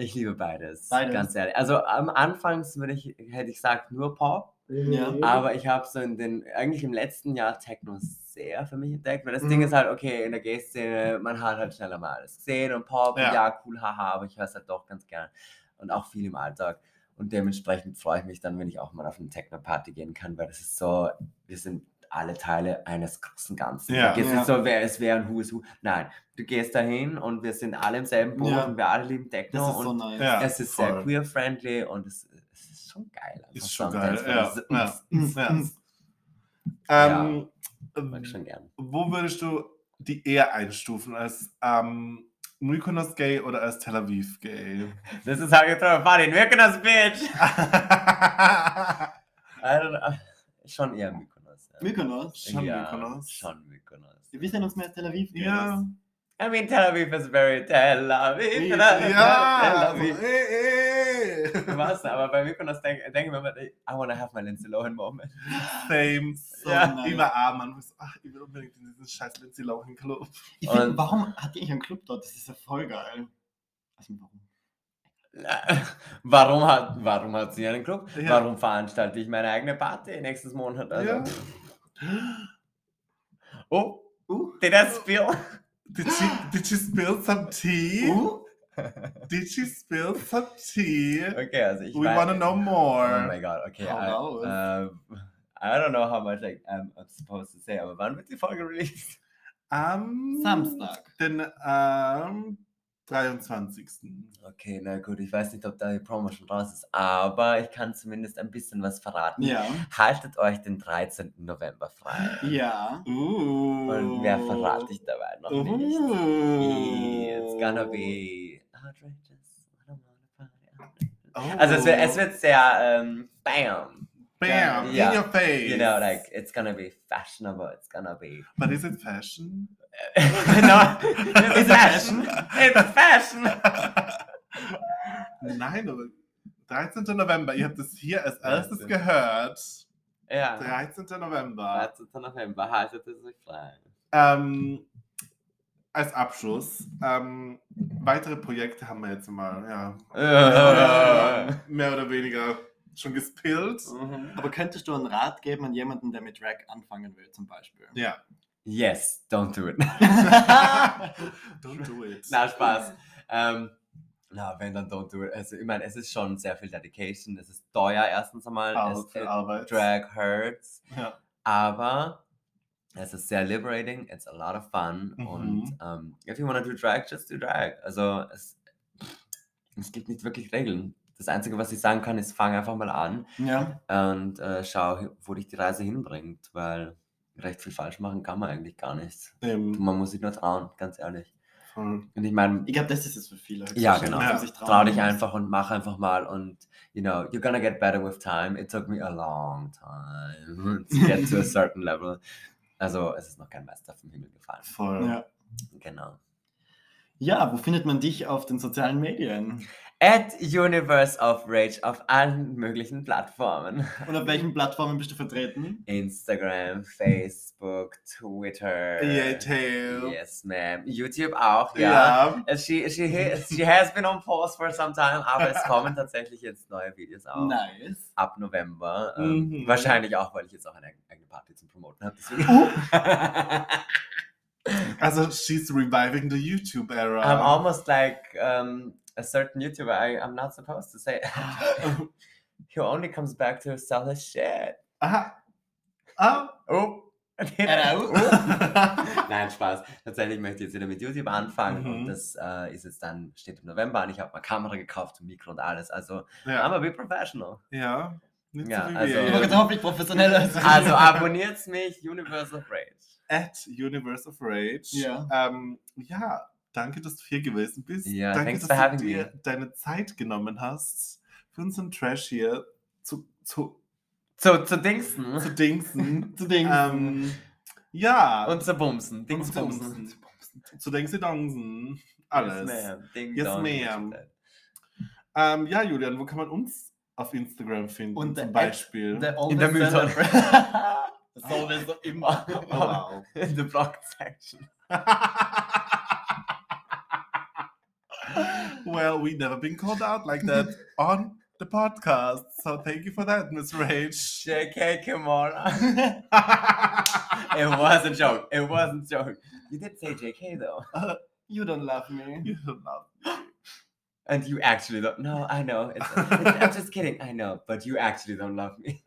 Ich liebe beides, Beides. ganz ehrlich. Also am Anfang würde ich, hätte ich gesagt, nur Pop. Ja. Aber ich habe so in den, eigentlich im letzten Jahr Techno sehr für mich entdeckt, weil das Mhm. Ding ist halt, okay, in der Gay-Szene, man hat halt schneller mal alles gesehen und Pop, Ja. ja, ja cool, haha, aber ich höre es halt doch ganz gern und auch viel im Alltag. Und dementsprechend freue ich mich dann, wenn ich auch mal auf eine Techno-Party gehen kann, weil das ist so, wir sind alle Teile eines großen Ganzen. Ja. Geht's Ja. nicht so, wer ist wer und who ist who. Nein, du gehst dahin und wir sind alle im selben Boot Ja. und wir alle lieben Techno Das ist so und nice. Ja. es ist sehr voll. queer-friendly und es, es ist schon geil. Ist schon geil, ja, es- Mag schon gern. wo würdest du die eher einstufen? Als ähm, Mykonos Gay oder als Tel Aviv Gay? This is how you throw a party in Mykonos, bitch! I don't know. Schon eher Mykonos. Mykonos? Schon ja, Mykonos? Schon Mykonos. Wir wissen uns mehr als Tel Aviv. ja. I mean, Tel Aviv is very Tel Aviv. Ja. Tel Aviv. eh, eh. Was? Aber bei Mykonos denke denk ich mir immer, I wanna have my Lindsay Lohan Moment. Same. So Ja. nice. Überall, man. Ach, ich will unbedingt in diesen scheiß Lindsay Lohan Club. Ich find, warum hat die eigentlich einen Club dort? Das ist ja voll geil. Also warum? Warum hat, warum hat sie einen Club? Ja. Warum veranstalte ich meine eigene Party nächstes Monat? Also, Ja. Oh, Uh, did I spill? Did she, did she spill some tea? uh, Did she spill some tea? Okay, also ich We weiß- wanna know more. Oh my god, okay. I, raus. ähm, I don't know how much I, I'm, I'm supposed to say, aber wann wird die Folge released? Am Samstag. Den ähm, 23. Okay, na gut, ich weiß nicht, ob da die Promo schon raus ist, aber ich kann zumindest ein bisschen was verraten. Ja. Haltet euch den 13. November frei. Ja. Uh. Und mehr verrate ich dabei noch nicht. Uh. It's gonna be outrageous. Oh. Also es wird, es wird sehr ähm, bam. Bam, Ja. in your face. You know, like it's gonna be fashionable. It's gonna be But is it fashion? no, it's fashion. It's fashion. Nein, aber 13. November. Ihr habt es hier als erstes 13. gehört. Ja. 13. November. 13. November haltet es euch frei. Ähm, als Abschluss. Ähm, weitere Projekte haben wir jetzt mal, ja. Äh. Mehr oder weniger schon gespillt. Mhm. Aber könntest du einen Rat geben an jemanden, der mit Drag anfangen will, zum Beispiel? Ja. Yes, don't do it. Don't do it. Na, Spaß. Ähm, na, wenn dann don't do it. Also, ich meine, es ist schon sehr viel Dedication. Es ist teuer, erstens einmal. Ar- es, für Arbeit. Drag hurts. Ja. Aber es ist sehr liberating. It's a lot of fun. Mhm. Und um, if you want to do drag, just do drag. Also, es, es gibt nicht wirklich Regeln. Das Einzige, was ich sagen kann, ist, fang einfach mal an ja. und äh, schau, wo dich die Reise hinbringt, weil recht viel falsch machen kann man eigentlich gar nicht. Ähm, Man muss sich nur trauen, ganz ehrlich. voll. Und ich meine, Ich glaube, das ist es für viele. ja, höchstwahrscheinlich, genau. Ja. Trau dich einfach und mach einfach mal und you know, you're gonna get better with time. It took me a long time to get to a certain level. Also es ist noch kein Meister vom Himmel gefallen. Voll. Ja. Genau. Ja, wo findet man dich auf den sozialen Medien? At Universe of Rage auf allen möglichen Plattformen. Und auf welchen Plattformen bist du vertreten? Instagram, Facebook, Twitter. Tail. Yes, ma'am. YouTube auch, ja. Ja. Uh, She, she, she has been on pause for some time, aber es kommen tatsächlich jetzt neue Videos auch. Nice. Ab November. Ähm, Mhm. Wahrscheinlich auch, weil ich jetzt auch eine eigene Party zum Promoten habe. Deswegen. Oh. Also, she's reviving the YouTube era. I'm almost like um, a certain YouTuber. I, I'm not supposed to say. He only comes back to sell his shit. Aha. Ah. Oh. Hello. Nein, Spaß. Tatsächlich möchte ich jetzt wieder mit YouTube anfangen Mhm. und das äh, ist jetzt dann, steht im November an. Ich habe mal Kamera gekauft, und Mikro und alles. Also, I'm Ja. a bit professional. ja. Nicht Ja, so wie also- hoffentlich professioneller als Also, abonniert mich, Universal Rage. At Universe of Rage. Ja. Ähm, ja, danke, dass du hier gewesen bist. Ja, danke, thanks dass for du having dir me. deine Zeit genommen hast, für unseren Trash hier zu, zu, Zu, zu Dingsen. zu dingsen. zu Dingen. ähm, ja. Und zu Bumsen. Dings zu Bumsen. Zu dingsen, dongsen. Alles. Yes, ma'am. Ding Yes, ma'am. ähm, ja, Julian, wo kann man uns auf Instagram finden? Und zum Beispiel. In der always Celebrate- Sowieso immer. oh, wow. In um, the blocked section. well, we never been called out like that on the podcast. So thank you for that, Miss Rage. JK Kimura. it was a joke. It wasn't a joke. You did say JK though. Uh, you don't love me. You don't love me. And you actually don't. No, I know. It's, it's, I'm just kidding. I know. But you actually don't love me.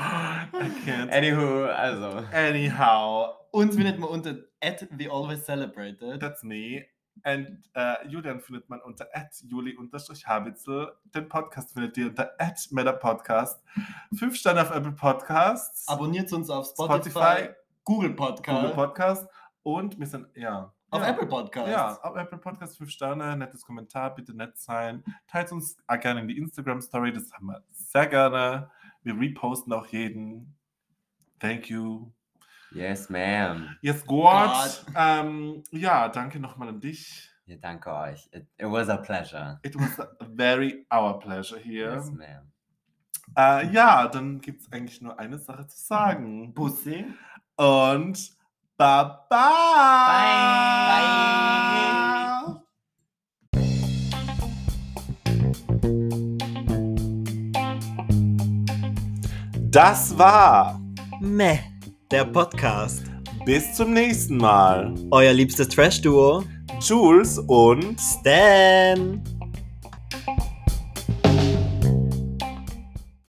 I can't. Anywho, also. Anyhow, Uns findet man unter at the always celebrated. that's me. And uh, Julian findet man unter juli-habitzel. Den Podcast findet ihr unter @meta-podcast. Fünf Sterne auf Apple Podcasts, Abonniert uns auf Spotify, Spotify, Google Podcast, Google Podcast und wir sind, ja. auf ja. Apple Podcast. Ja, auf Apple Podcast 5 Sterne, nettes Kommentar, bitte nett sein. Teilt uns auch gerne in die Instagram Story, das haben wir sehr gerne. Wir reposten auch jeden. Thank you. Yes, ma'am. Yes. Gott. Ähm, ja, danke nochmal an dich. Ja, danke euch. It, it was a pleasure. It was a very our pleasure here. Yes, ma'am. Äh, ja, dann gibt es eigentlich nur eine Sache zu sagen. Bussi. Und bye bye. Bye. Das war. Meh, der Podcast. Bis zum nächsten Mal. Euer liebstes Trash-Duo. Jules und Stan.